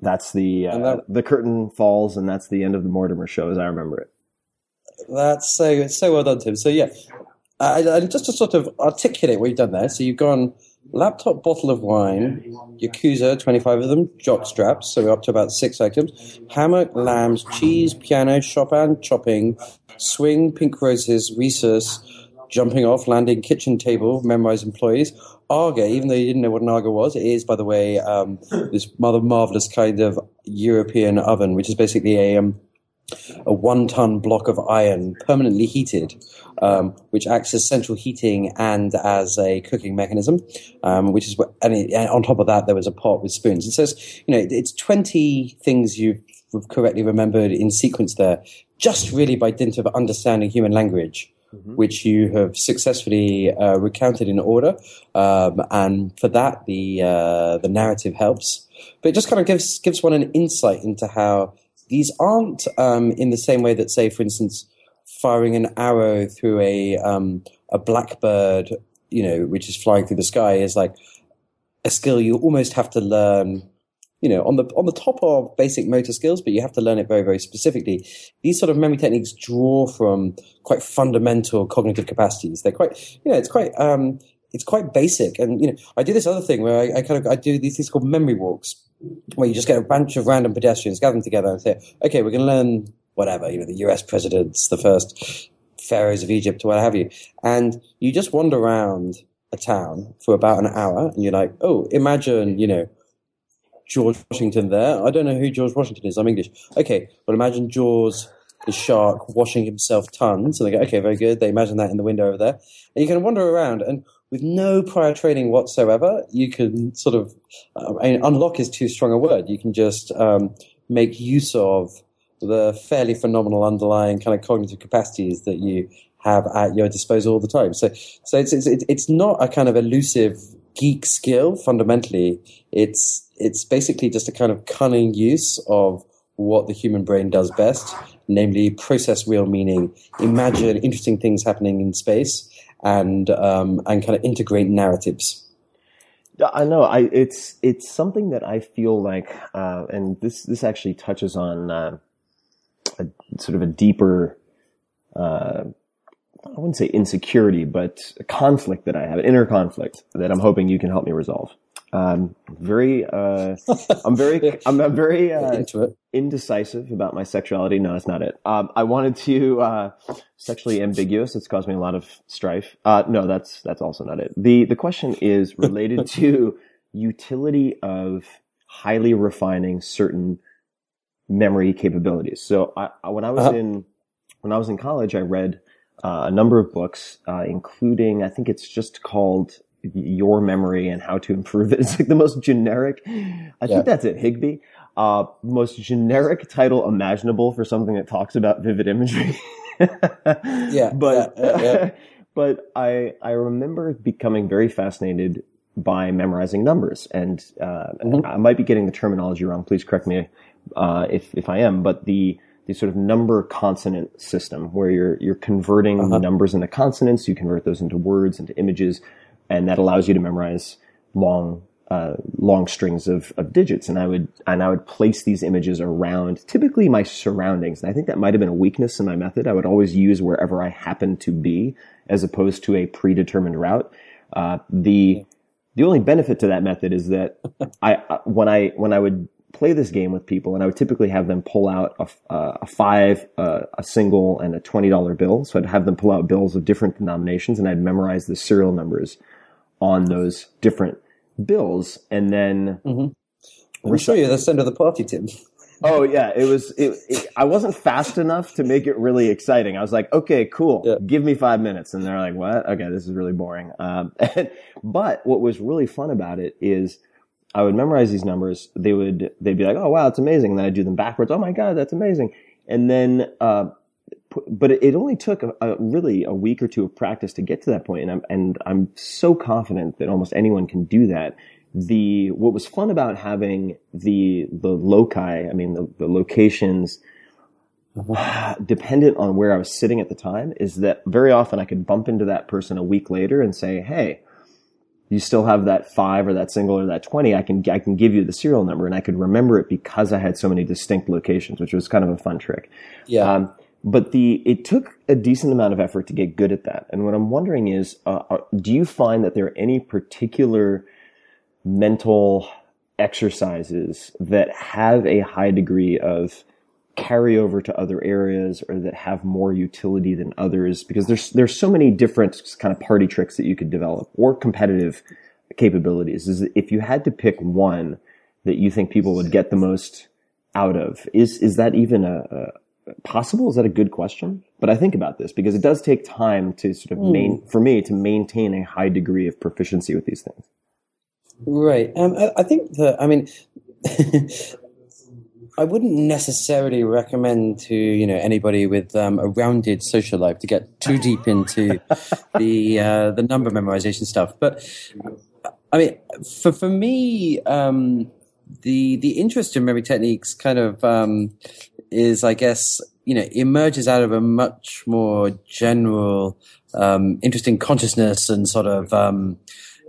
that's the uh, And that- the curtain falls, and that's the end of the Mortimer show, as I remember it. That's so it's so well done, Tim. So yeah, I, I, just to sort of articulate what you've done there. So you've gone laptop, bottle of wine, Yakuza, twenty five of them, jock straps. So we're up to about six items: hammock, lambs, cheese, piano, Chopin, chopping, swing, pink roses, recess, jumping off, landing, kitchen table, memorize employees. Aga, even though you didn't know what an Aga was, it is, by the way, um, this rather marvelous kind of European oven, which is basically a um, a one ton block of iron permanently heated, um, which acts as central heating and as a cooking mechanism, um, which is what, and, it, and on top of that, there was a pot with spoons. It says, you know, it's 20 things you've correctly remembered in sequence there, just really by dint of understanding human language. Which you have successfully uh, recounted in order, um, and for that the uh, the narrative helps. But it just kind of gives gives one an insight into how these aren't um, in the same way that, say, for instance, firing an arrow through a um, a blackbird, you know, which is flying through the sky, is like a skill you almost have to learn. You know, on the on the top of basic motor skills, but you have to learn it very, very specifically. These sort of memory techniques draw from quite fundamental cognitive capacities. They're quite, you know, it's quite um, it's quite basic. And you know, I do this other thing where I, I kind of I do these things called memory walks, where you just get a bunch of random pedestrians, gather them together, and say, okay, we're going to learn whatever, you know, the U.S. presidents, the first pharaohs of Egypt, or what have you, and you just wander around a town for about an hour, and you're like, oh, imagine, you know. George Washington there. I don't know who George Washington is. I'm English. Okay, well, imagine Jaws, the shark, washing himself tons. And they go, okay, very good. They imagine that in the window over there. And you can wander around, and with no prior training whatsoever, you can sort of, uh, unlock is too strong a word. You can just um, make use of the fairly phenomenal underlying kind of cognitive capacities that you have at your disposal all the time. So, so it's it's it's- it's not a kind of elusive geek skill fundamentally. It's it's basically just a kind of cunning use of what the human brain does best, namely process real meaning, imagine interesting things happening in space, and um, and kind of integrate narratives. I know. I it's it's something that I feel like, uh, and this this actually touches on uh, a sort of a deeper, uh, I wouldn't say insecurity, but a conflict that I have, an inner conflict that I'm hoping you can help me resolve. Um, very, uh, I'm very, I'm, I'm very uh, Into it. indecisive about my sexuality. No, that's not it. Um, I wanted to uh, sexually ambiguous. It's caused me a lot of strife. Uh, no, that's that's also not it. the The question is related to utility of highly refining certain memory capabilities. So, I, I- when I was Uh-huh. in when I was in college, I read uh, a number of books, uh, including I think it's just called Your Memory and How to Improve It. It's like the most generic. I Yeah. think that's it, Higby. Uh, most generic title imaginable for something that talks about vivid imagery. Yeah, but yeah, yeah, but I I remember becoming very fascinated by memorizing numbers, and uh, Mm-hmm. I might be getting the terminology wrong. Please correct me uh, if if I am. But the the sort of number consonant system where you're you're converting Uh-huh. numbers into consonants, you convert those into words, into images, and that allows you to memorize long uh, long strings of, of digits. And I would and I would place these images around typically my surroundings. And I think that might have been a weakness in my method. I would always use wherever I happened to be, as opposed to a predetermined route. Uh, the the only benefit to that method is that I I- when I when I would play this game with people, and I would typically have them pull out a, uh, a five, uh, a single, and a twenty dollar bill. So I'd have them pull out bills of different denominations, and I'd memorize the serial numbers on those different bills, and then I'm sure you're the center of the party, Tim. Oh yeah, it was. It, it, I wasn't fast enough to make it really exciting. I was like, okay, cool, Yeah. give me five minutes, and they're like, what? Okay, this is really boring. Um, but what was really fun about it is I would memorize these numbers. They would they'd be like, oh wow, it's amazing. And then I'd do them backwards. Oh my god, that's amazing. And then, uh, but it only took a, a really a week or two of practice to get to that point, and I'm and I'm so confident that almost anyone can do that. The what was fun about having the the loci i mean the, the locations dependent on where i was sitting at the time is that very often i could bump into that person a week later and say hey you still have that five or that single or that 20 i can i can give you the serial number and i could remember it because i had so many distinct locations which was kind of a fun trick. Yeah. um, but the it took a decent amount of effort to get good at that. And what I'm wondering is, uh, are, do you find that there are any particular mental exercises that have a high degree of carryover to other areas or that have more utility than others? Because there's there's so many different kind of party tricks that you could develop or competitive capabilities. Is if you had to pick one that you think people would get the most out of, is is that even a, a possible? Is that a good question? But I think about this because it does take time to sort of main, for me to maintain a high degree of proficiency with these things. Right. Um, I, I think that, I mean, I wouldn't necessarily recommend to, you know, anybody with um, a rounded social life to get too deep into the, uh, the number memorization stuff. But I mean, for, for me, um, the, the interest in memory techniques kind of, um, is, I guess, you know, emerges out of a much more general, um, interest in consciousness and sort of, um,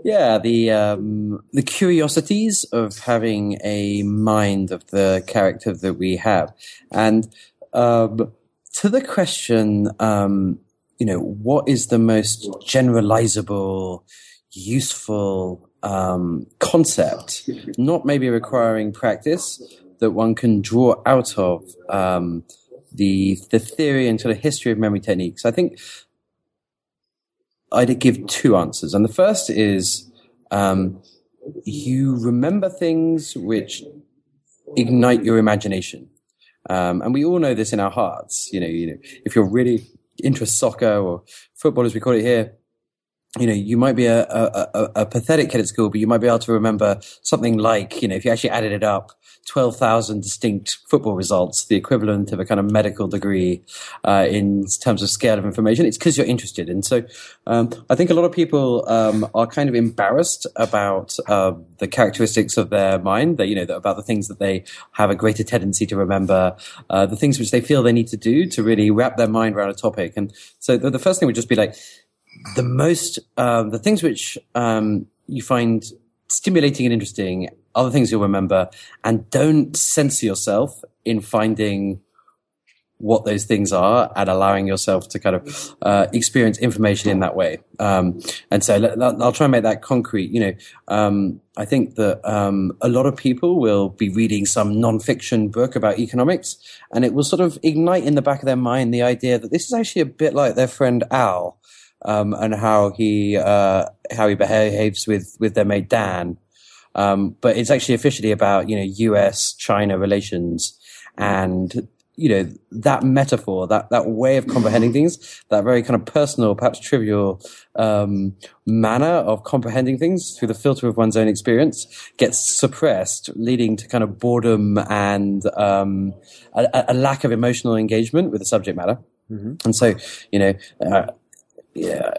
yeah, the um, the curiosities of having a mind of the character that we have, and um, to the question, um, you know, what is the most generalizable, useful um, concept? Not maybe requiring practice that one can draw out of um, the the theory and sort of history of memory techniques. I think I'd give two answers. And the first is um, you remember things which ignite your imagination. Um, and we all know this in our hearts. You know, you know, if you're really into soccer or football, as we call it here, you know, you might be a, a, a, a pathetic kid at school, but you might be able to remember something like, you know, if you actually added it up, 12,000 distinct football results, the equivalent of a kind of medical degree uh, in terms of scale of information. It's because you're interested. And so um, I think a lot of people um, are kind of embarrassed about uh, the characteristics of their mind, that, you know, about the things that they have a greater tendency to remember, uh, the things which they feel they need to do to really wrap their mind around a topic. And so the, the first thing would just be like, the most um, the things which um, you find stimulating and interesting are the things you'll remember, and don't censor yourself in finding what those things are and allowing yourself to kind of uh, experience information in that way. Um, and so I'll try and make that concrete. You know, um, I think that um, a lot of people will be reading some nonfiction book about economics, and it will sort of ignite in the back of their mind the idea that this is actually a bit like their friend Al. Um, and how he uh, how he behaves with with their mate Dan, um, but it's actually officially about you know U.S. China relations, and you know that metaphor, that that way of comprehending things, that very kind of personal, perhaps trivial um, manner of comprehending things through the filter of one's own experience gets suppressed, leading to kind of boredom and um, a, a lack of emotional engagement with the subject matter. And so, you know, uh, yeah,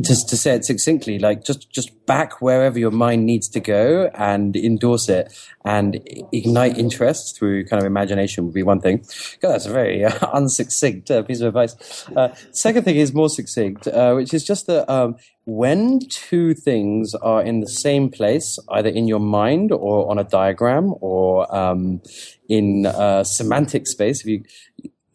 just to say it succinctly, like just just back wherever your mind needs to go and endorse it and ignite interest through kind of imagination would be one thing. God, that's a very uh, unsuccinct uh, piece of advice. Uh, second thing is more succinct, uh, which is just that um, when two things are in the same place, either in your mind or on a diagram or um, in semantic space, if you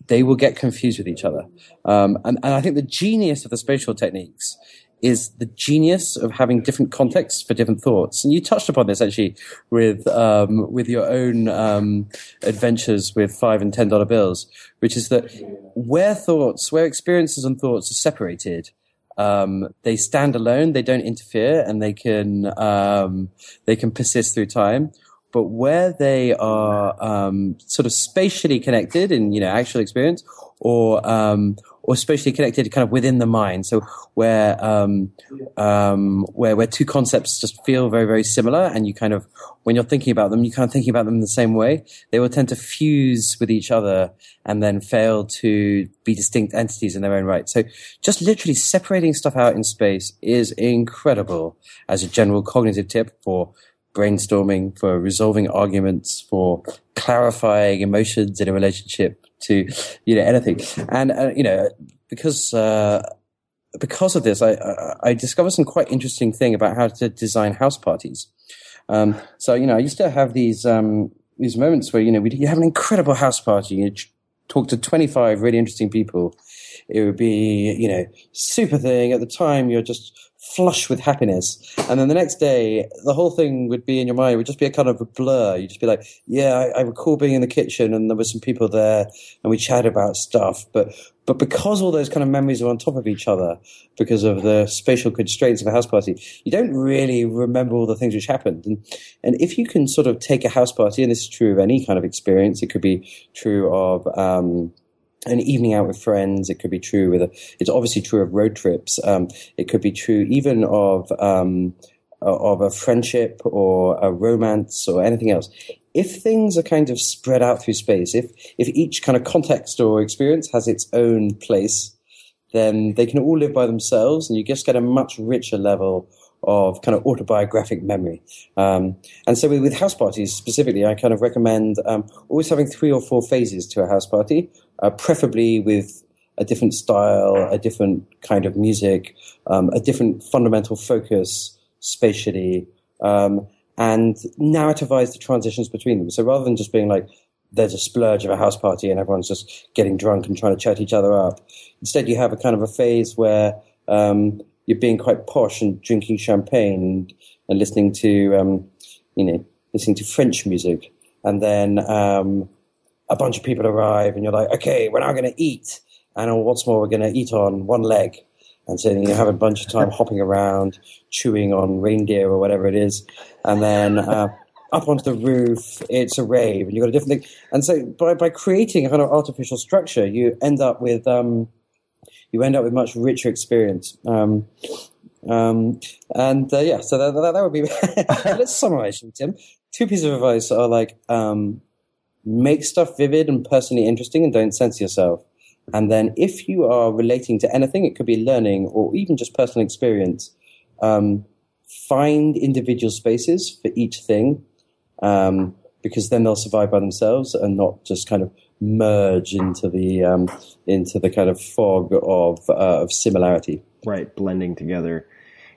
they will get confused with each other. Um, and, and I think the genius of the spatial techniques is the genius of having different contexts for different thoughts. And you touched upon this actually with um, with your own um, adventures with five and ten dollar bills, which is that where thoughts, where experiences and thoughts are separated, um, they stand alone, they don't interfere, and they can um, they can persist through time. But where they are um, sort of spatially connected in you know actual experience, or um, or spatially connected kind of within the mind, so where um, um, where where two concepts just feel very very similar, and you kind of when you're thinking about them, you kind of thinking about them the same way. They will tend to fuse with each other and then fail to be distinct entities in their own right. So just literally separating stuff out in space is incredible as a general cognitive tip for brainstorming, for resolving arguments, for clarifying emotions in a relationship to, you know, anything. And, uh, you know, because, uh, because of this, I, I, discovered some quite interesting thing about how to design house parties. Um, so, you know, I used to have these, um, these moments where, you know, you have an incredible house party, you talk to 25 really interesting people. It would be, you know, super thing. At the time, you're just flush with happiness. And then the next day, the whole thing would be in your mind. It would just be a kind of a blur. You'd just be like, yeah, I, I recall being in the kitchen and there were some people there and we chatted about stuff. But, but because all those kind of memories are on top of each other, because of the spatial constraints of a house party, you don't really remember all the things which happened. And, and if you can sort of take a house party, and this is true of any kind of experience, it could be true of, um, an evening out with friends. It could be true with a, it's obviously true of road trips. Um, it could be true even of, um, of a friendship or a romance or anything else. If things are kind of spread out through space, if, if each kind of context or experience has its own place, then they can all live by themselves and you just get a much richer level of kind of autobiographic memory. Um, and so with, house parties specifically, I kind of recommend um, always having three or four phases to a house party, uh, preferably with a different style, a different kind of music, um, a different fundamental focus spatially, um, and narrativize the transitions between them. So rather than just being like, there's a splurge of a house party and everyone's just getting drunk and trying to chat each other up. Instead, you have a kind of a phase where um, you're being quite posh and drinking champagne and, and listening to, um, you know, listening to French music. And then um, a bunch of people arrive and you're like, okay, we're now going to eat. And what's more, we're going to eat on one leg. And so you have a bunch of time hopping around, chewing on reindeer or whatever it is. And then uh, up onto the roof, it's a rave, and you've got a different thing. And so by, by creating a kind of artificial structure, you end up with um, you end up with much richer experience. Um, um, and uh, yeah, so that, that, that would be. let's summarize, Tim. Two pieces of advice are like um, make stuff vivid and personally interesting, and don't censor yourself. And then, if you are relating to anything, it could be learning or even just personal experience. Um, find individual spaces for each thing, um, because then they'll survive by themselves and not just kind of merge into the um, into the kind of fog of uh, of similarity. right blending together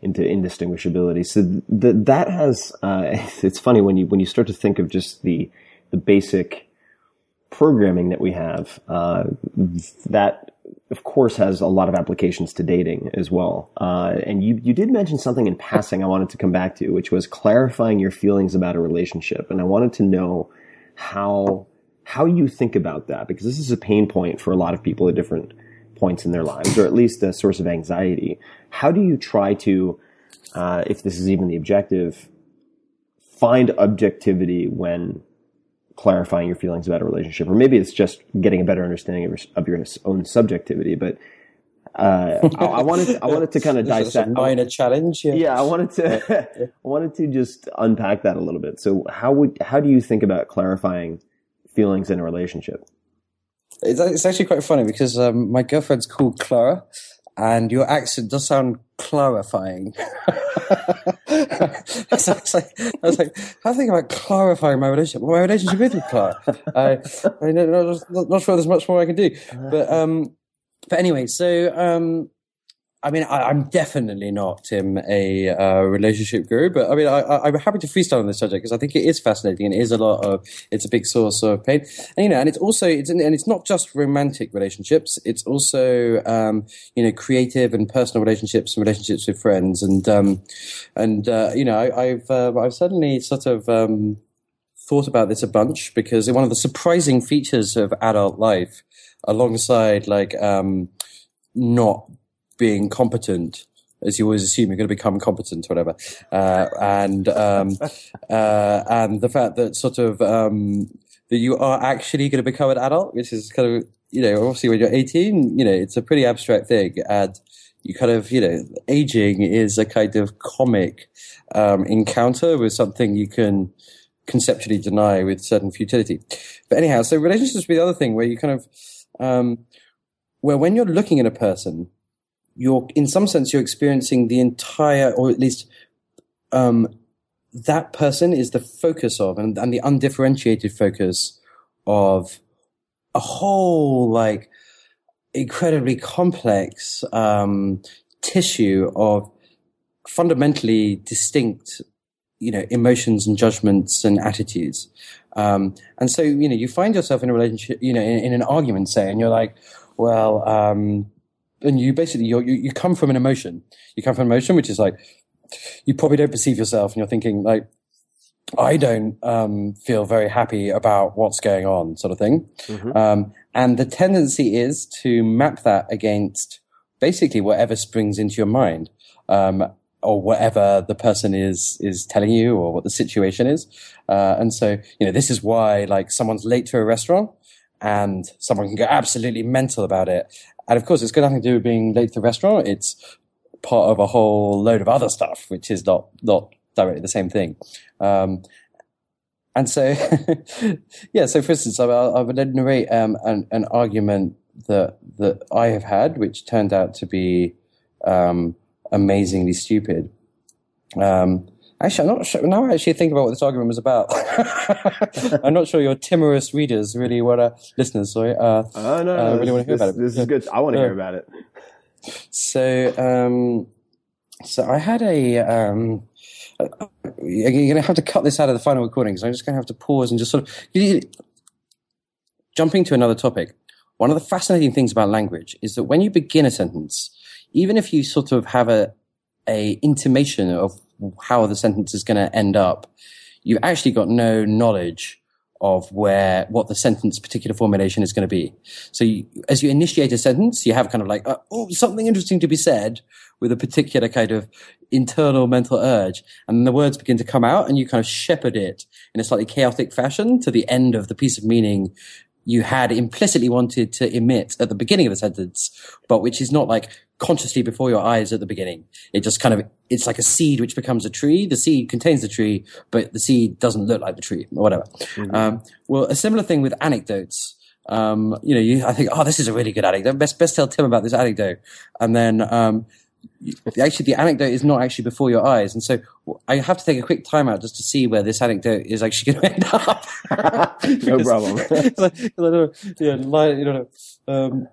into indistinguishability. So th- that has uh, it's funny when you when you start to think of just the the basic programming that we have uh, that of course has a lot of applications to dating as well. Uh, and you you did mention something in passing I wanted to come back to, which was clarifying your feelings about a relationship, and I wanted to know how how you think about that because this is a pain point for a lot of people at different points in their lives, or at least a source of anxiety. How do you try to, uh, if this is even the objective, find objectivity when clarifying your feelings about a relationship, or maybe it's just getting a better understanding of your, of your own subjectivity. But uh, I, I, wanted to, I wanted to kind of dissect minor challenge. Yeah. yeah, I wanted to I wanted to just unpack that a little bit. So how would how do you think about clarifying feelings in a relationship? It's, it's actually quite funny because um, my girlfriend's called Clara, and your accent does sound clarifying. so I, was like, I was like, I think about clarifying my relationship. My relationship with Clara. I, I'm not, not, sure there's much more I can do. But um, but anyway, so um, I mean, I, am definitely not Tim a uh, relationship guru, but I mean, I, am happy to freestyle on this subject because I think it is fascinating and it is a lot of it's a big source of pain, and you know, and it's also it's and it's not just romantic relationships; it's also um, you know creative and personal relationships and relationships with friends, and um, and uh, you know, I, have uh, I've suddenly sort of um, thought about this a bunch because one of the surprising features of adult life, alongside like um, not being competent as you always assume you're going to become competent or whatever. Uh, and, um, uh, and the fact that sort of, um, that you are actually going to become an adult, which is kind of, you know, obviously when you're 18, you know, it's a pretty abstract thing. And you kind of, you know, aging is a kind of comic, um, encounter with something you can conceptually deny with certain futility. But anyhow, so relationships be the other thing where you kind of, um, where when you're looking at a person, you're in some sense you're experiencing the entire or at least um, that person is the focus of and, and the undifferentiated focus of a whole like incredibly complex um, tissue of fundamentally distinct you know emotions and judgments and attitudes. Um, and so you know you find yourself in a relationship you know in, in an argument say and you're like well um, and you basically you you come from an emotion. You come from an emotion, which is like you probably don't perceive yourself, and you're thinking like, I don't um, feel very happy about what's going on, sort of thing. Mm-hmm. Um, and the tendency is to map that against basically whatever springs into your mind, um, or whatever the person is is telling you, or what the situation is. Uh, and so, you know, this is why like someone's late to a restaurant and someone can go absolutely mental about it. And of course, it's got nothing to do with being late to the restaurant. It's part of a whole load of other stuff, which is not, not directly the same thing. Um, and so, yeah, so for instance, I, I would narrate um, an, an, argument that, that I have had, which turned out to be um, amazingly stupid. Um, Actually, I'm not sure. Now I actually think about what this argument was about. I'm not sure your timorous readers really want to, listeners, sorry, uh, oh, no, uh, really want to hear this, about it. This is good. I want to hear about it. So, um, so I had a, um, you're going to have to cut this out of the final recording because I'm just going to have to pause and just sort of, jumping to another topic. One of the fascinating things about language is that when you begin a sentence, even if you sort of have a, a intimation of how the sentence is going to end up, you've actually got no knowledge of where what the sentence particular formulation is going to be. So you, as you initiate a sentence, you have kind of like uh, oh something interesting to be said with a particular kind of internal mental urge, and the words begin to come out, and you kind of shepherd it in a slightly chaotic fashion to the end of the piece of meaning you had implicitly wanted to emit at the beginning of the sentence, but which is not like consciously before your eyes at the beginning. It just kind of, it's like a seed which becomes a tree. The seed contains the tree, but the seed doesn't look like the tree or whatever. Mm-hmm. Um, well, a similar thing with anecdotes. Um, you know, you, I think, oh, this is a really good anecdote. Best, best tell Tim about this anecdote. And then, um, actually the anecdote is not actually before your eyes and so i have to take a quick time out just to see where this anecdote is actually going to end up no problem yeah, you know um,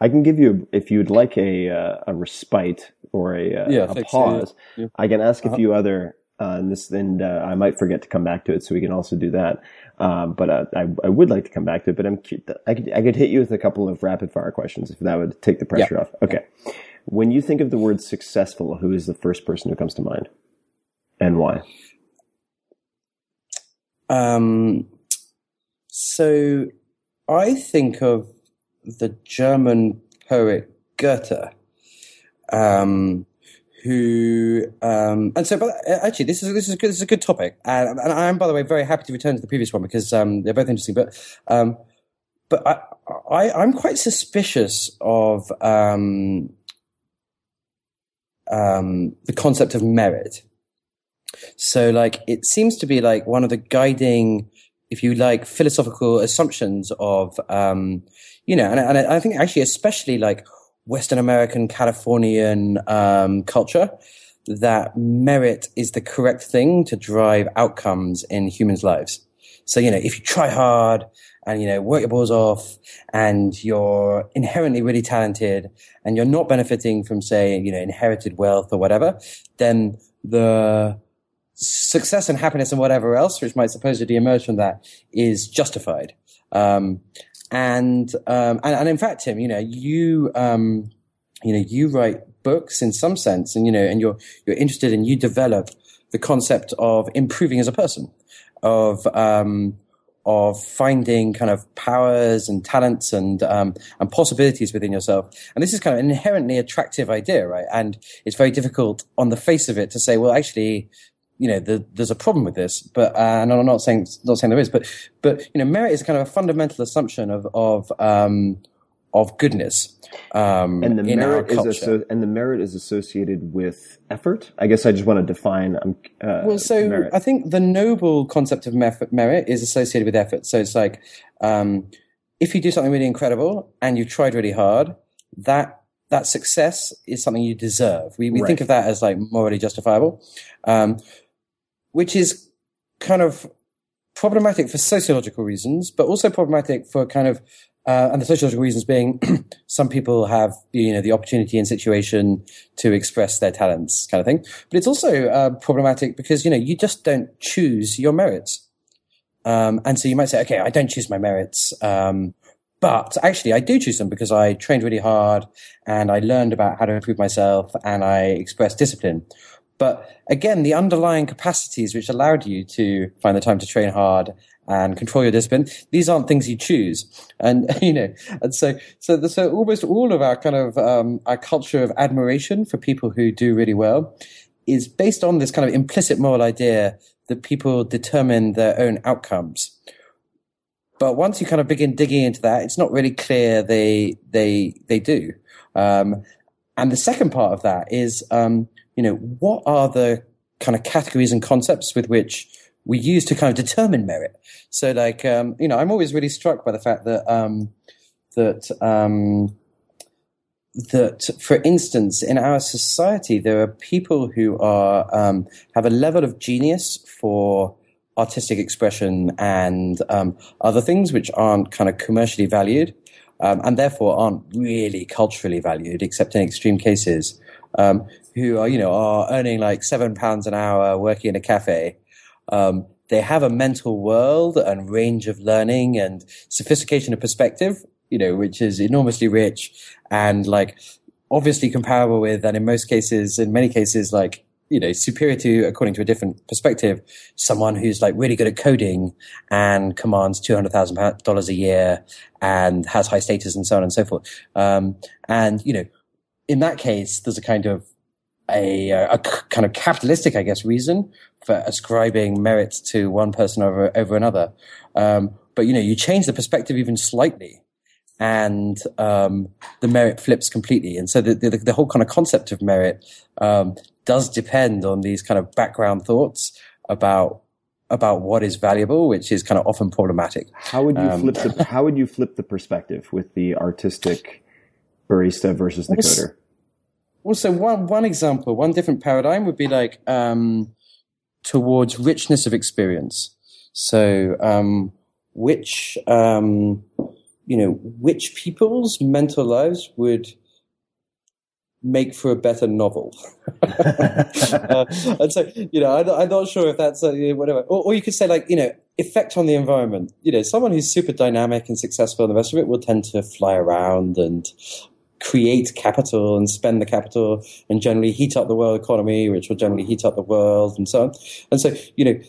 I can give you, if you'd like a uh, a respite or a, uh, Yeah, a thanks, pause, yeah. I can ask a Uh-huh. few other. Uh, and this, and uh, I might forget to come back to it, so we can also do that. Um, but uh, I, I would like to come back to it. But I'm, I could, I could hit you with a couple of rapid fire questions if that would take the pressure off. Okay. When you think of the word successful, who is the first person who comes to mind, and why? Um, so I think of the German poet Goethe, um, who um, and so. But uh, actually, this is this is a good, this is a good topic, and, and I'm by the way very happy to return to the previous one because um, they're both interesting. But um, but I, I I'm quite suspicious of um, um, the concept of merit. So, like, it seems to be like one of the guiding, if you like, philosophical assumptions of, um, you know, and, and I think actually, especially like Western American, Californian um, culture, that merit is the correct thing to drive outcomes in humans' lives. So, you know, if you try hard and, you know, work your balls off and you're inherently really talented and you're not benefiting from, say, you know, inherited wealth or whatever, then the success and happiness and whatever else, which might supposedly emerge from that, is justified. Um, and, um, and and in fact, Tim, you know, you um, you know, you write books in some sense, and you know, and you're you're interested in you develop the concept of improving as a person, of um, of finding kind of powers and talents and um, and possibilities within yourself. And this is kind of an inherently attractive idea, right? And it's very difficult on the face of it to say, well, actually, you know, the, there's a problem with this. But uh, and I'm not saying not saying there is, but but you know, merit is kind of a fundamental assumption of of um, of goodness. Um, And the merit is asso- and the merit is associated with effort. I guess I just want to define. Um, uh, well, so merit. I think the noble concept of merit is associated with effort. So it's like um, if you do something really incredible and you've tried really hard, that that success is something you deserve. We we Right. think of that as like morally justifiable, um, which is kind of problematic for sociological reasons, but also problematic for kind of uh, and the sociological reasons being some people have you know the opportunity and situation to express their talents kind of thing. But it's also uh, problematic because you know you just don't choose your merits. Um, and so you might say okay i don't choose my merits um, but actually i do choose them because i trained really hard and i learned about how to improve myself and i expressed discipline but again, the underlying capacities which allowed you to find the time to train hard and control your discipline, these aren't things you choose. And, you know, and so, so, the, so almost all of our kind of, um, our culture of admiration for people who do really well is based on this kind of implicit moral idea that people determine their own outcomes. But once you kind of begin digging into that, it's not really clear they, they, they do. Um, and the second part of that is, um, you know, what are the kind of categories and concepts with which we use to kind of determine merit? So, like, um, you know, I'm always really struck by the fact that um, that um, that, for instance, in our society, there are people who are um, have a level of genius for artistic expression and um, other things which aren't kind of commercially valued. Um, and therefore aren't really culturally valued, except in extreme cases. Um, who are, you know, are earning like seven pounds an hour working in a cafe. Um, they have a mental world and range of learning and sophistication of perspective, you know, which is enormously rich and like obviously comparable with, and in most cases, in many cases, like, you know, superior to, according to a different perspective, someone who's like really good at coding and commands $200,000 a year and has high status and so on and so forth. Um, and, you know, in that case, there's a kind of a, a c- kind of capitalistic, I guess, reason for ascribing merit to one person over over another. Um, but you know, you change the perspective even slightly, and um, the merit flips completely. And so the, the the whole kind of concept of merit um, does depend on these kind of background thoughts about about what is valuable, which is kind of often problematic. How would you Um, flip the How would you flip the perspective with the artistic barista versus the coder? Also, one one example, one different paradigm would be like um, towards richness of experience. So, um, which um, you know, which people's mental lives would make for a better novel. uh, and so, you know, I, I'm not sure if that's uh, whatever. Or, or you could say, like, you know, effect on the environment. You know, someone who's super dynamic and successful and the rest of it will tend to fly around and create capital and spend the capital and generally heat up the world economy, which will generally heat up the world and so on. And so, you know,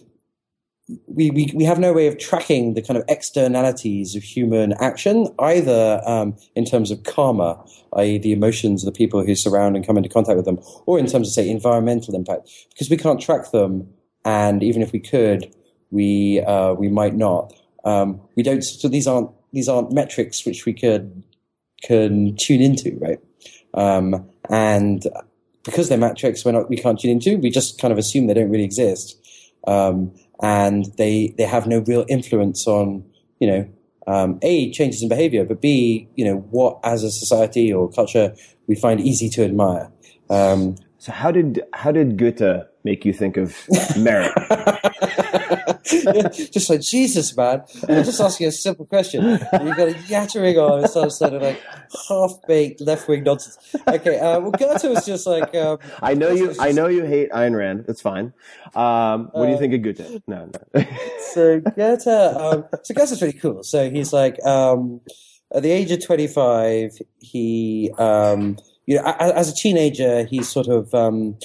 we, we, we have no way of tracking the kind of externalities of human action, either um, in terms of karma, i.e., the emotions of the people who surround and come into contact with them, or in terms of, say, environmental impact, because we can't track them. And even if we could, we, uh, we might not. Um, we don't, so these aren't, these aren't metrics which we could, can tune into, right? Um, and because they're metrics we're not, we can't tune into, we just kind of assume they don't really exist. Um, and they they have no real influence on you know um, a changes in behavior, but b you know what as a society or culture we find easy to admire. Um, so how did how did Goethe make you think of merit? just like Jesus, man! I'm just asking a simple question. And you've got a yattering on and some sort of like half baked left wing nonsense. Okay, uh, well, Goethe was just like um, I know you. I know you hate Ayn Rand. That's fine. Um, what do you think of Goethe? No, no. so Goethe, um, so Goethe's really cool. So he's like, um, at the age of 25, he, um, you know, as a teenager, he's sort of, um,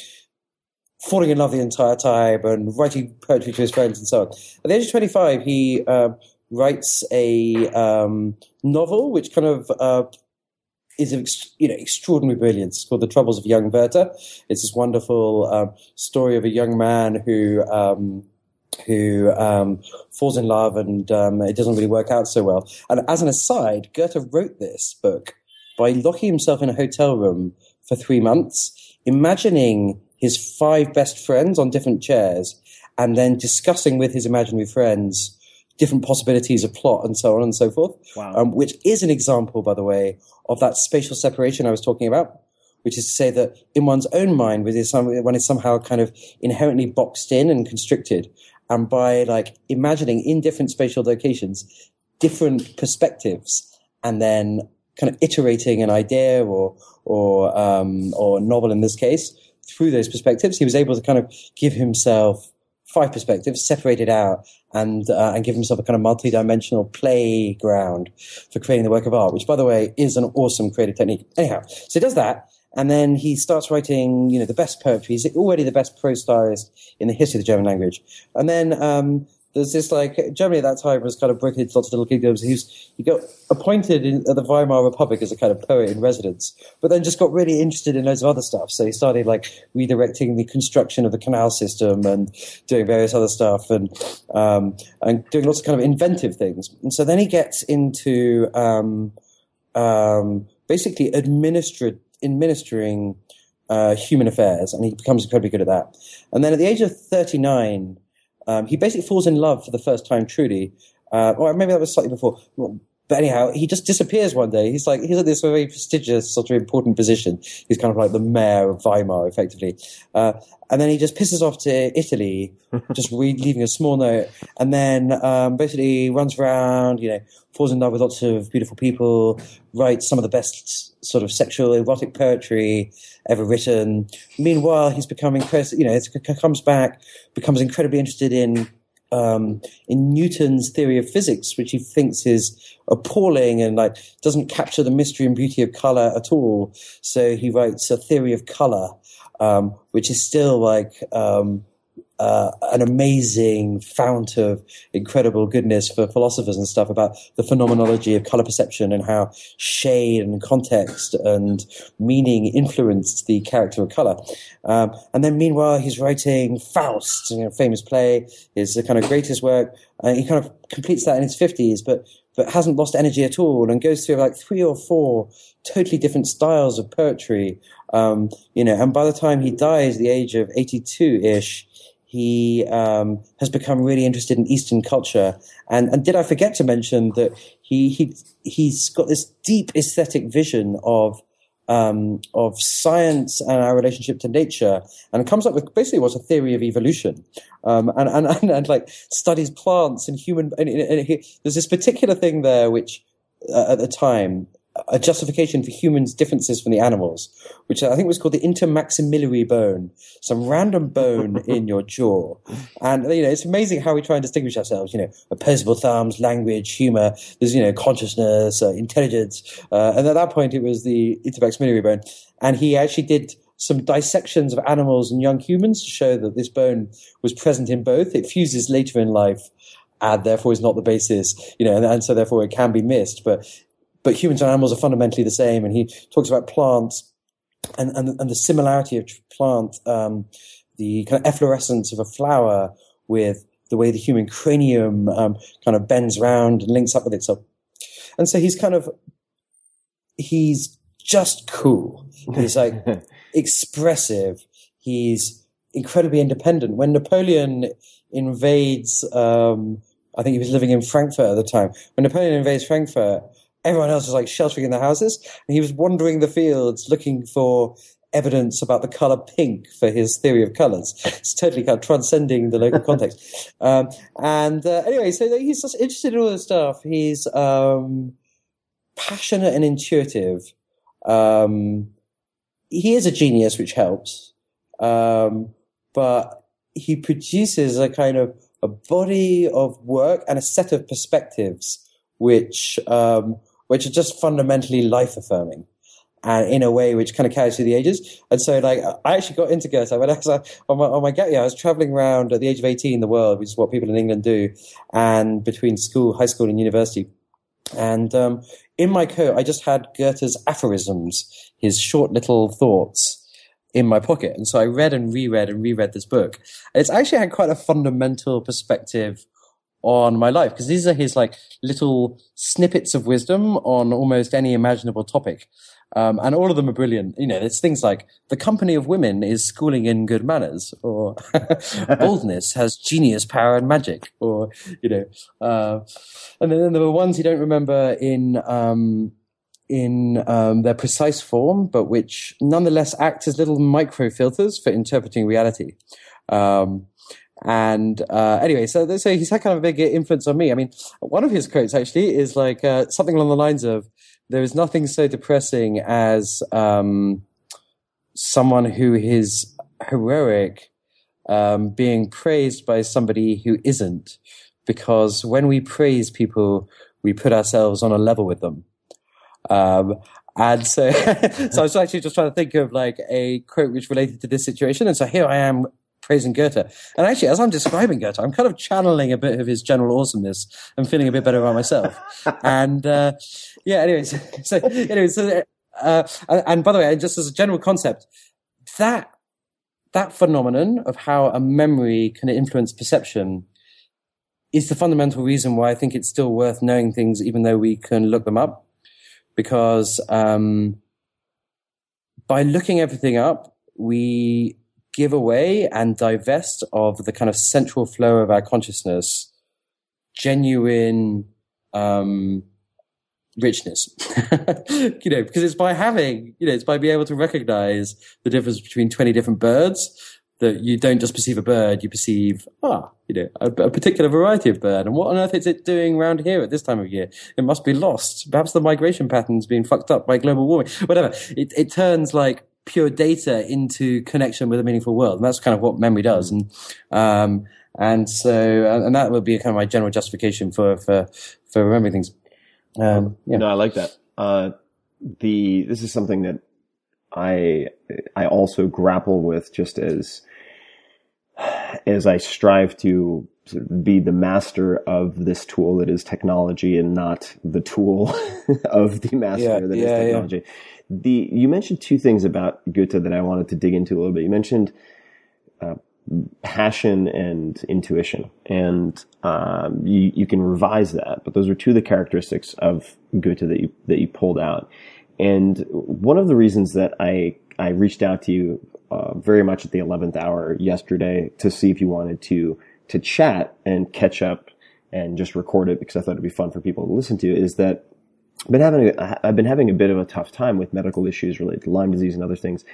falling in love the entire time and writing poetry to his friends and so on. At the age of 25, he, uh, writes a, um, novel which kind of, uh, is of you know extraordinary brilliance. It's called The Troubles of Young Werther. It's this wonderful um, story of a young man who um, who um, falls in love and um, it doesn't really work out so well. And as an aside, Goethe wrote this book by locking himself in a hotel room for three months, imagining his five best friends on different chairs, and then discussing with his imaginary friends different possibilities of plot and so on and so forth. Wow. Um, which is an example, by the way, of that spatial separation I was talking about. Which is to say that in one's own mind, one is, one is somehow kind of inherently boxed in and constricted, and by like imagining in different spatial locations different perspectives, and then kind of iterating an idea or or um, or novel in this case through those perspectives, he was able to kind of give himself five perspectives, separate it out, and uh, and give himself a kind of multi-dimensional playground for creating the work of art, which, by the way, is an awesome creative technique. Anyhow, so he does that, and then he starts writing, you know, the best poetry. He's already the best prose stylist in the history of the German language. And then um, there's this like Germany at that time was kind of broken into lots of little kingdoms. He was he got appointed in, at the Weimar Republic as a kind of poet in residence, but then just got really interested in loads of other stuff. So he started like redirecting the construction of the canal system and doing various other stuff and um, and doing lots of kind of inventive things. And so then he gets into um, um, basically administered administering uh, human affairs, and he becomes incredibly good at that. And then at the age of thirty nine. Um, he basically falls in love for the first time, truly. Uh, or maybe that was slightly before. But anyhow, he just disappears one day. He's like, he's at this very prestigious, sort of important position. He's kind of like the mayor of Weimar, effectively. Uh, and then he just pisses off to Italy, just re- leaving a small note. And then um, basically runs around, you know, falls in love with lots of beautiful people, writes some of the best sort of sexual erotic poetry ever written. Meanwhile, he's becoming, you know, comes back, becomes incredibly interested in um, in Newton's theory of physics, which he thinks is appalling and like doesn't capture the mystery and beauty of color at all. So he writes a theory of color, um, which is still like um, uh, an amazing fount of incredible goodness for philosophers and stuff about the phenomenology of color perception and how shade and context and meaning influenced the character of color. Um, and then meanwhile, he's writing Faust, you know, famous play, is the kind of greatest work. And he kind of completes that in his 50s, but but hasn't lost energy at all and goes through like three or four totally different styles of poetry. Um, you know, and by the time he dies, the age of 82 ish, he um, has become really interested in Eastern culture. And, and did I forget to mention that he, he, he's got this deep aesthetic vision of, um, of science and our relationship to nature and comes up with basically what's a theory of evolution. Um, and, and, and, and, like studies plants and human, and, and he, there's this particular thing there which, uh, at the time a justification for humans' differences from the animals, which I think was called the intermaxillary bone, some random bone in your jaw. And, you know, it's amazing how we try and distinguish ourselves, you know, opposable thumbs, language, humor, there's, you know, consciousness, uh, intelligence. Uh, and at that point, it was the intermaxillary bone. And he actually did some dissections of animals and young humans to show that this bone was present in both. It fuses later in life and therefore is not the basis, you know, and, and, so therefore it can be missed. But but humans and animals are fundamentally the same. And he talks about plants and, and, and the similarity of plant, um, the kind of efflorescence of a flower with the way the human cranium um, kind of bends round and links up with itself. And so he's kind of, he's just cool. He's like expressive. He's incredibly independent. When Napoleon invades, um, I think he was living in Frankfurt at the time. When Napoleon invades Frankfurt, everyone else was like sheltering in their houses, and he was wandering the fields looking for evidence about the color pink for his theory of colors. It's totally kind of transcending the local context. Um, and uh, anyway, so he's just interested in all this stuff. He's um, passionate and intuitive. Um, he is a genius, which helps. Um, but he produces a kind of a body of work and a set of perspectives which um, which are just fundamentally life affirming and in a way which kind of carries through the ages. And so, like, I actually got into Goethe when I was on my, on my. I was traveling around at the age of 18 in the world, which is what people in England do, and between school, high school, and university. And um, in my coat, I just had Goethe's aphorisms, his short little thoughts in my pocket. And so I read and reread and reread this book. And it's actually had quite a fundamental perspective on my life because these are his like little snippets of wisdom on almost any imaginable topic. Um, and all of them are brilliant. You know, there's things like the company of women is schooling in good manners, or boldness has genius, power, and magic, or you know, uh, and then there were ones you don't remember in um, in um, their precise form, but which nonetheless act as little micro filters for interpreting reality. Um, and uh, anyway, so so he's had kind of a big influence on me. I mean, one of his quotes actually is like uh, something along the lines of, "There is nothing so depressing as um, someone who is heroic um, being praised by somebody who isn't, because when we praise people, we put ourselves on a level with them." Um, and so, so I was actually just trying to think of like a quote which related to this situation. And so here I am praising Goethe. And actually, as I'm describing Goethe, I'm kind of channeling a bit of his general awesomeness and feeling a bit better about myself. and uh, yeah, anyways, so anyways, so, uh, and by the way, just as a general concept, that that phenomenon of how a memory can influence perception is the fundamental reason why I think it's still worth knowing things, even though we can look them up, because um, by looking everything up, we give away and divest of the kind of central flow of our consciousness genuine um, richness. you know, because it's by having, you know, it's by being able to recognize the difference between 20 different birds that you don't just perceive a bird, you perceive, ah, you know, a, a, particular variety of bird. And what on earth is it doing around here at this time of year? It must be lost. Perhaps the migration pattern's being fucked up by global warming. Whatever. It, it turns like pure data into connection with a meaningful world. And that's kind of what memory does. And, um, and so, and that would be kind of my general justification for, for, for remembering things. Um, yeah. No, I like that. Uh, the, this is something that I, I also grapple with just as, as I strive to be the master of this tool that is technology and not the tool of the master yeah, that yeah, is technology. Yeah the you mentioned two things about Goethe that I wanted to dig into a little bit. You mentioned uh, passion and intuition, and um, you you can revise that. But those are two of the characteristics of Goethe that you that you pulled out. And one of the reasons that I I reached out to you uh, very much at the eleventh hour yesterday to see if you wanted to to chat and catch up and just record it because I thought it'd be fun for people to listen to is that been having a, I've been having a bit of a tough time with medical issues related to Lyme disease and other things,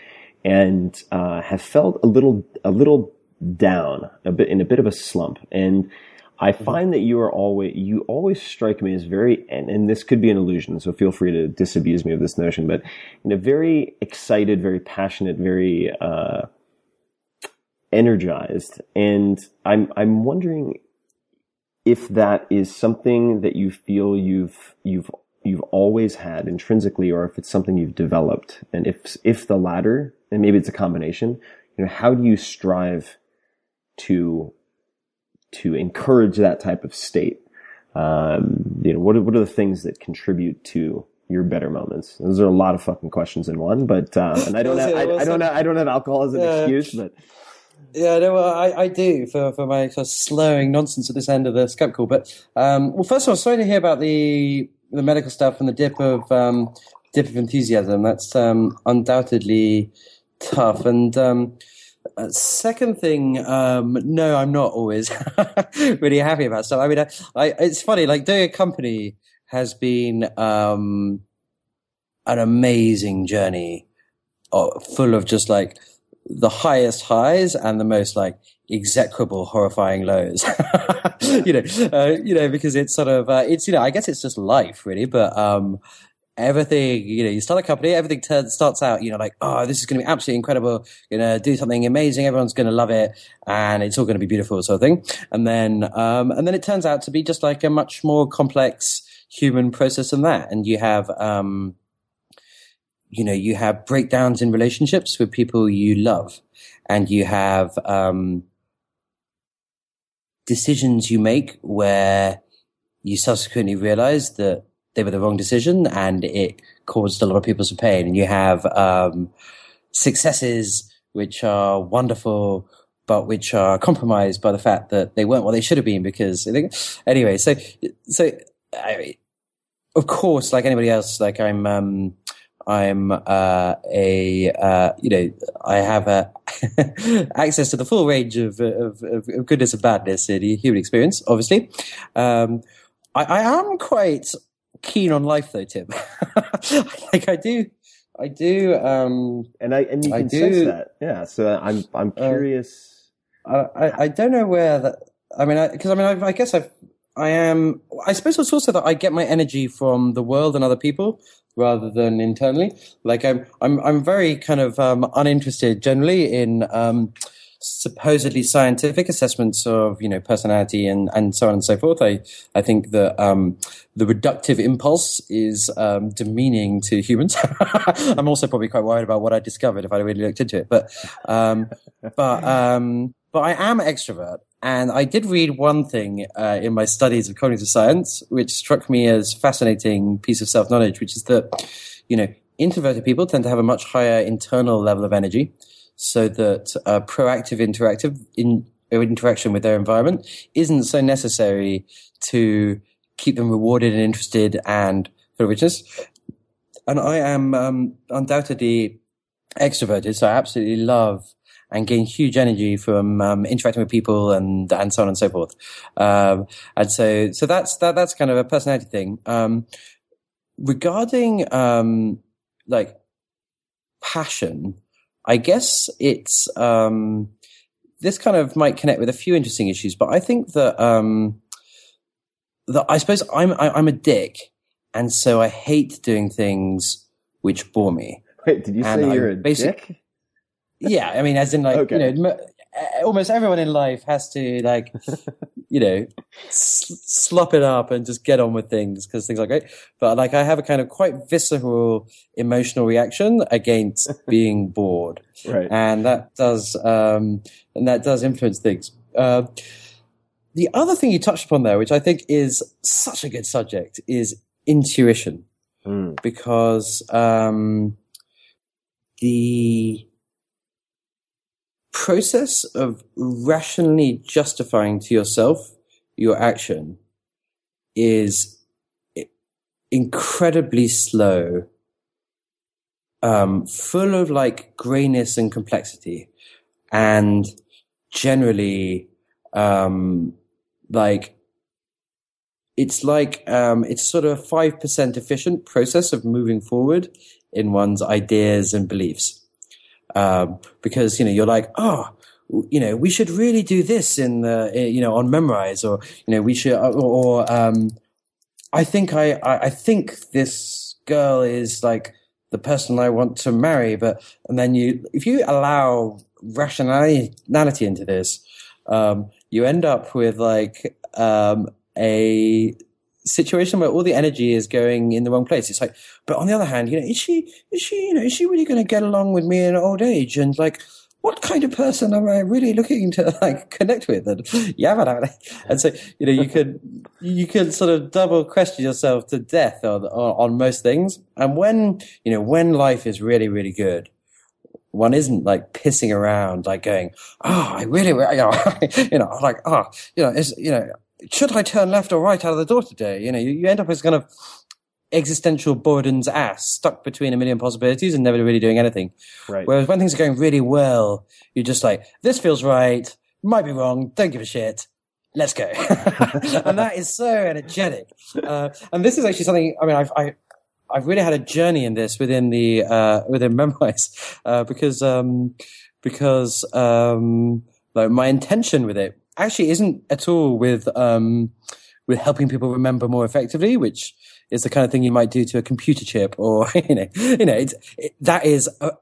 and uh, have felt a little a little down, a bit in a bit of a slump. And I find that you are always you always strike me as very and, and this could be an illusion, so feel free to disabuse me of this notion, but in a very excited, very passionate, very uh, energized, and I'm I'm wondering if that is something that you feel you've you've you've always had intrinsically, or if it's something you've developed, and if if the latter, and maybe it's a combination, you know, how do you strive to to encourage that type of state? Um, you know, what are, what are the things that contribute to your better moments? Those are a lot of fucking questions in one, but uh, and I don't have, I, I don't have, I don't have alcohol as an Yeah. excuse, but Yeah, no, well, I, I do for, for my sort of slurring nonsense at this end of the Skype call. But um, well, first of all, I'm sorry to hear about the the medical stuff and the dip of um, dip of enthusiasm. That's um, undoubtedly tough. And um, uh, second thing, um, no, I'm not always really happy about stuff. I mean, I, I, it's funny. Like doing a company has been um, an amazing journey, uh, full of just like the highest highs and the most like execrable, horrifying lows. you know, uh, you know, because it's sort of uh, it's you know, I guess it's just life really, but um, everything you know, you start a company, everything turns starts out, you know, like oh, this is going to be absolutely incredible, going to do something amazing, everyone's going to love it, and it's all going to be beautiful, sort of thing, and then um, and then it turns out to be just like a much more complex human process than that, and you have um you know you have breakdowns in relationships with people you love. And you have um, decisions you make where you subsequently realize that they were the wrong decision and it caused a lot of people some pain. And you have um, successes which are wonderful but which are compromised by the fact that they weren't what they should have been because anyway so so I, of course like anybody else like i'm um i'm uh a uh you know i have uh access to the full range of, of of of goodness and badness in the human experience obviously um i i am quite keen on life though tim like i do i do um and I and you I can do- sense that, yeah. So I'm I'm Uh, curious. I, I, I don't know where that. I mean, because I, mean, I, I guess I've, I am. I suppose it's also that I get my energy from the world and other people rather than internally. Like I'm, I'm, I'm very kind of um, uninterested generally in um, supposedly scientific assessments of you know personality and and so on and so forth. I I think that um, the reductive impulse is um, demeaning to humans. I'm also probably quite worried about what I discovered if I really looked into it. But um, but um, but I am extrovert, and I did read one thing uh, in my studies of cognitive science, which struck me as a fascinating piece of self knowledge, which is that you know introverted people tend to have a much higher internal level of energy, so that uh, proactive interactive in interaction with their environment isn't so necessary to keep them rewarded and interested and full of richness. And I am um, undoubtedly extroverted, so I absolutely love and gain huge energy from um, interacting with people and and so on and so forth. Um, and so so that's that that's kind of a personality thing. Um, regarding um, like passion, I guess it's um, this kind of might connect with a few interesting issues, but I think that um, that I suppose I'm I, I'm a dick, and so I hate doing things which bore me. Wait, did you And say I you're a basic- dick? Yeah, I mean, as in like Okay. you know, m- almost everyone in life has to like, you know, s- slop it up and just get on with things because things are great. But like, I have a kind of quite visceral emotional reaction against being bored, Right. and that does um, and that does influence things. Uh, the other thing you touched upon there, which I think is such a good subject, is intuition Mm. because um, the process of rationally justifying to yourself your action is incredibly slow, um, full of like grayness and complexity, and generally um, like it's like um, it's sort of a five percent efficient process of moving forward in one's ideas and beliefs. Um, because you know you're like, oh, you know, we should really do this in the, eh, you know, on Memrise, or you know, we should, or, or um, I think I, I, I think this girl is like the person I want to marry, but and then you, if you allow rationality into this, um, you end up with like um, a situation where all the energy is going in the wrong place. It's like, but on the other hand, you know, is she, is she, you know, is she really going to get along with me in old age? And like, what kind of person am I really looking to like connect with? And yeah, and I and so you know, you could you could sort of double question yourself to death on, on on most things. And when you know when life is really really good, one isn't like pissing around, like going, oh, I really, you know, you know, like, oh, you know, is you know, should I turn left or right out of the door today? You know, you, you end up as kind of existential Buridan's ass, stuck between a million possibilities and never really doing anything. Right. Whereas when things are going really well, you're just like, this feels right, might be wrong, don't give a shit. Let's go. and that is so energetic. Uh, and this is actually something, I mean, I've, I, I've really had a journey in this within the, uh, within Memrise, uh, because, um, because, um, like my intention with it actually isn't at all with, um, with helping people remember more effectively, which is the kind of thing you might do to a computer chip or, you know, you know, it's, it, that is a,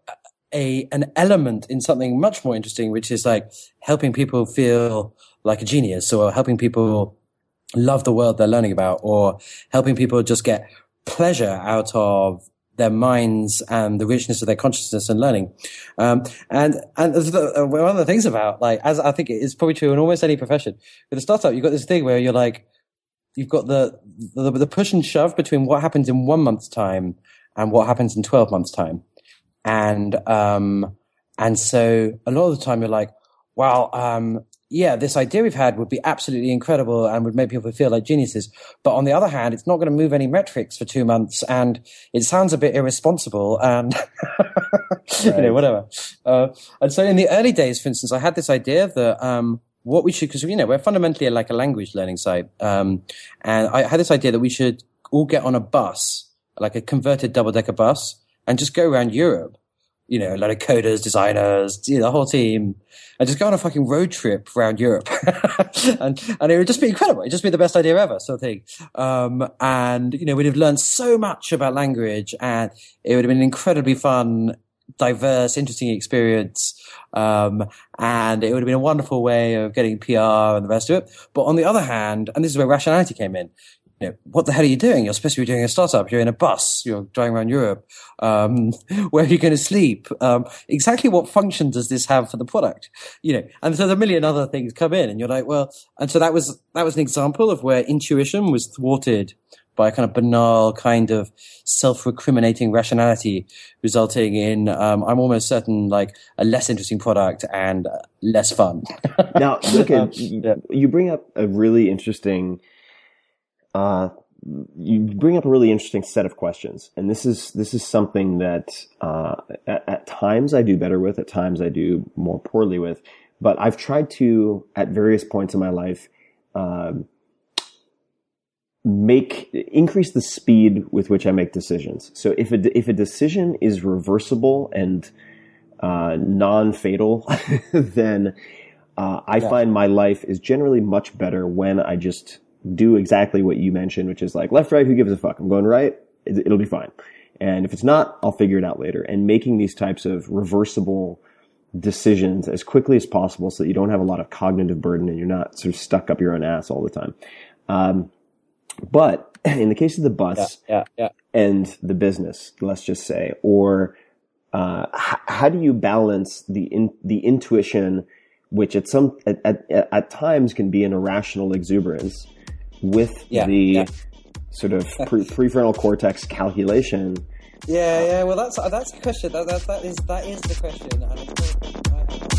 a, an element in something much more interesting, which is like helping people feel like a genius or helping people love the world they're learning about or helping people just get pleasure out of their minds and the richness of their consciousness and learning. Um, and, and the, one of the things about like, as I think it's probably true in almost any profession with a startup, you've got this thing where you're like, you've got the, the, the push and shove between what happens in one month's time and what happens in 12 months time. And, um, and so a lot of the time you're like, well, um, yeah, this idea we've had would be absolutely incredible and would make people feel like geniuses. But on the other hand, it's not going to move any metrics for two months and it sounds a bit irresponsible and, you know, whatever. Uh, and so in the early days, for instance, I had this idea that, um, what we should, because you know we're fundamentally like a language learning site, um, and I had this idea that we should all get on a bus, like a converted double decker bus, and just go around Europe. You know, a lot of coders, designers, you know, the whole team, and just go on a fucking road trip around Europe, and and it would just be incredible. It'd just be the best idea ever, sort of thing. Um, and you know, we'd have learned so much about language, and it would have been an incredibly fun diverse, interesting experience. Um, and it would have been a wonderful way of getting PR and the rest of it. But on the other hand, and this is where rationality came in. You know, what the hell are you doing? You're supposed to be doing a startup. You're in a bus. You're driving around Europe. Um, where are you going to sleep? Um, exactly what function does this have for the product? You know, and so a million other things come in and you're like, well, and so that was, that was an example of where intuition was thwarted by a kind of banal kind of self-recriminating rationality resulting in um, i'm almost certain like a less interesting product and less fun now look at yeah. you bring up a really interesting uh, you bring up a really interesting set of questions and this is this is something that uh, at, at times i do better with at times i do more poorly with but i've tried to at various points in my life um, make increase the speed with which I make decisions. So if a if a decision is reversible and uh, non-fatal, then uh, I yeah. find my life is generally much better when I just do exactly what you mentioned, which is like left, right, who gives a fuck? I'm going right. It'll be fine. And if it's not, I'll figure it out later. And making these types of reversible decisions as quickly as possible so that you don't have a lot of cognitive burden and you're not sort of stuck up your own ass all the time. Um, but in the case of the bus yeah, yeah, yeah. and the business, let's just say, or uh, h- how do you balance the in, the intuition, which at some at, at, at, times can be an irrational exuberance, with the sort of pre- prefrontal cortex calculation? Yeah, yeah. Well, that's that's the question. That, that, that is that is the question.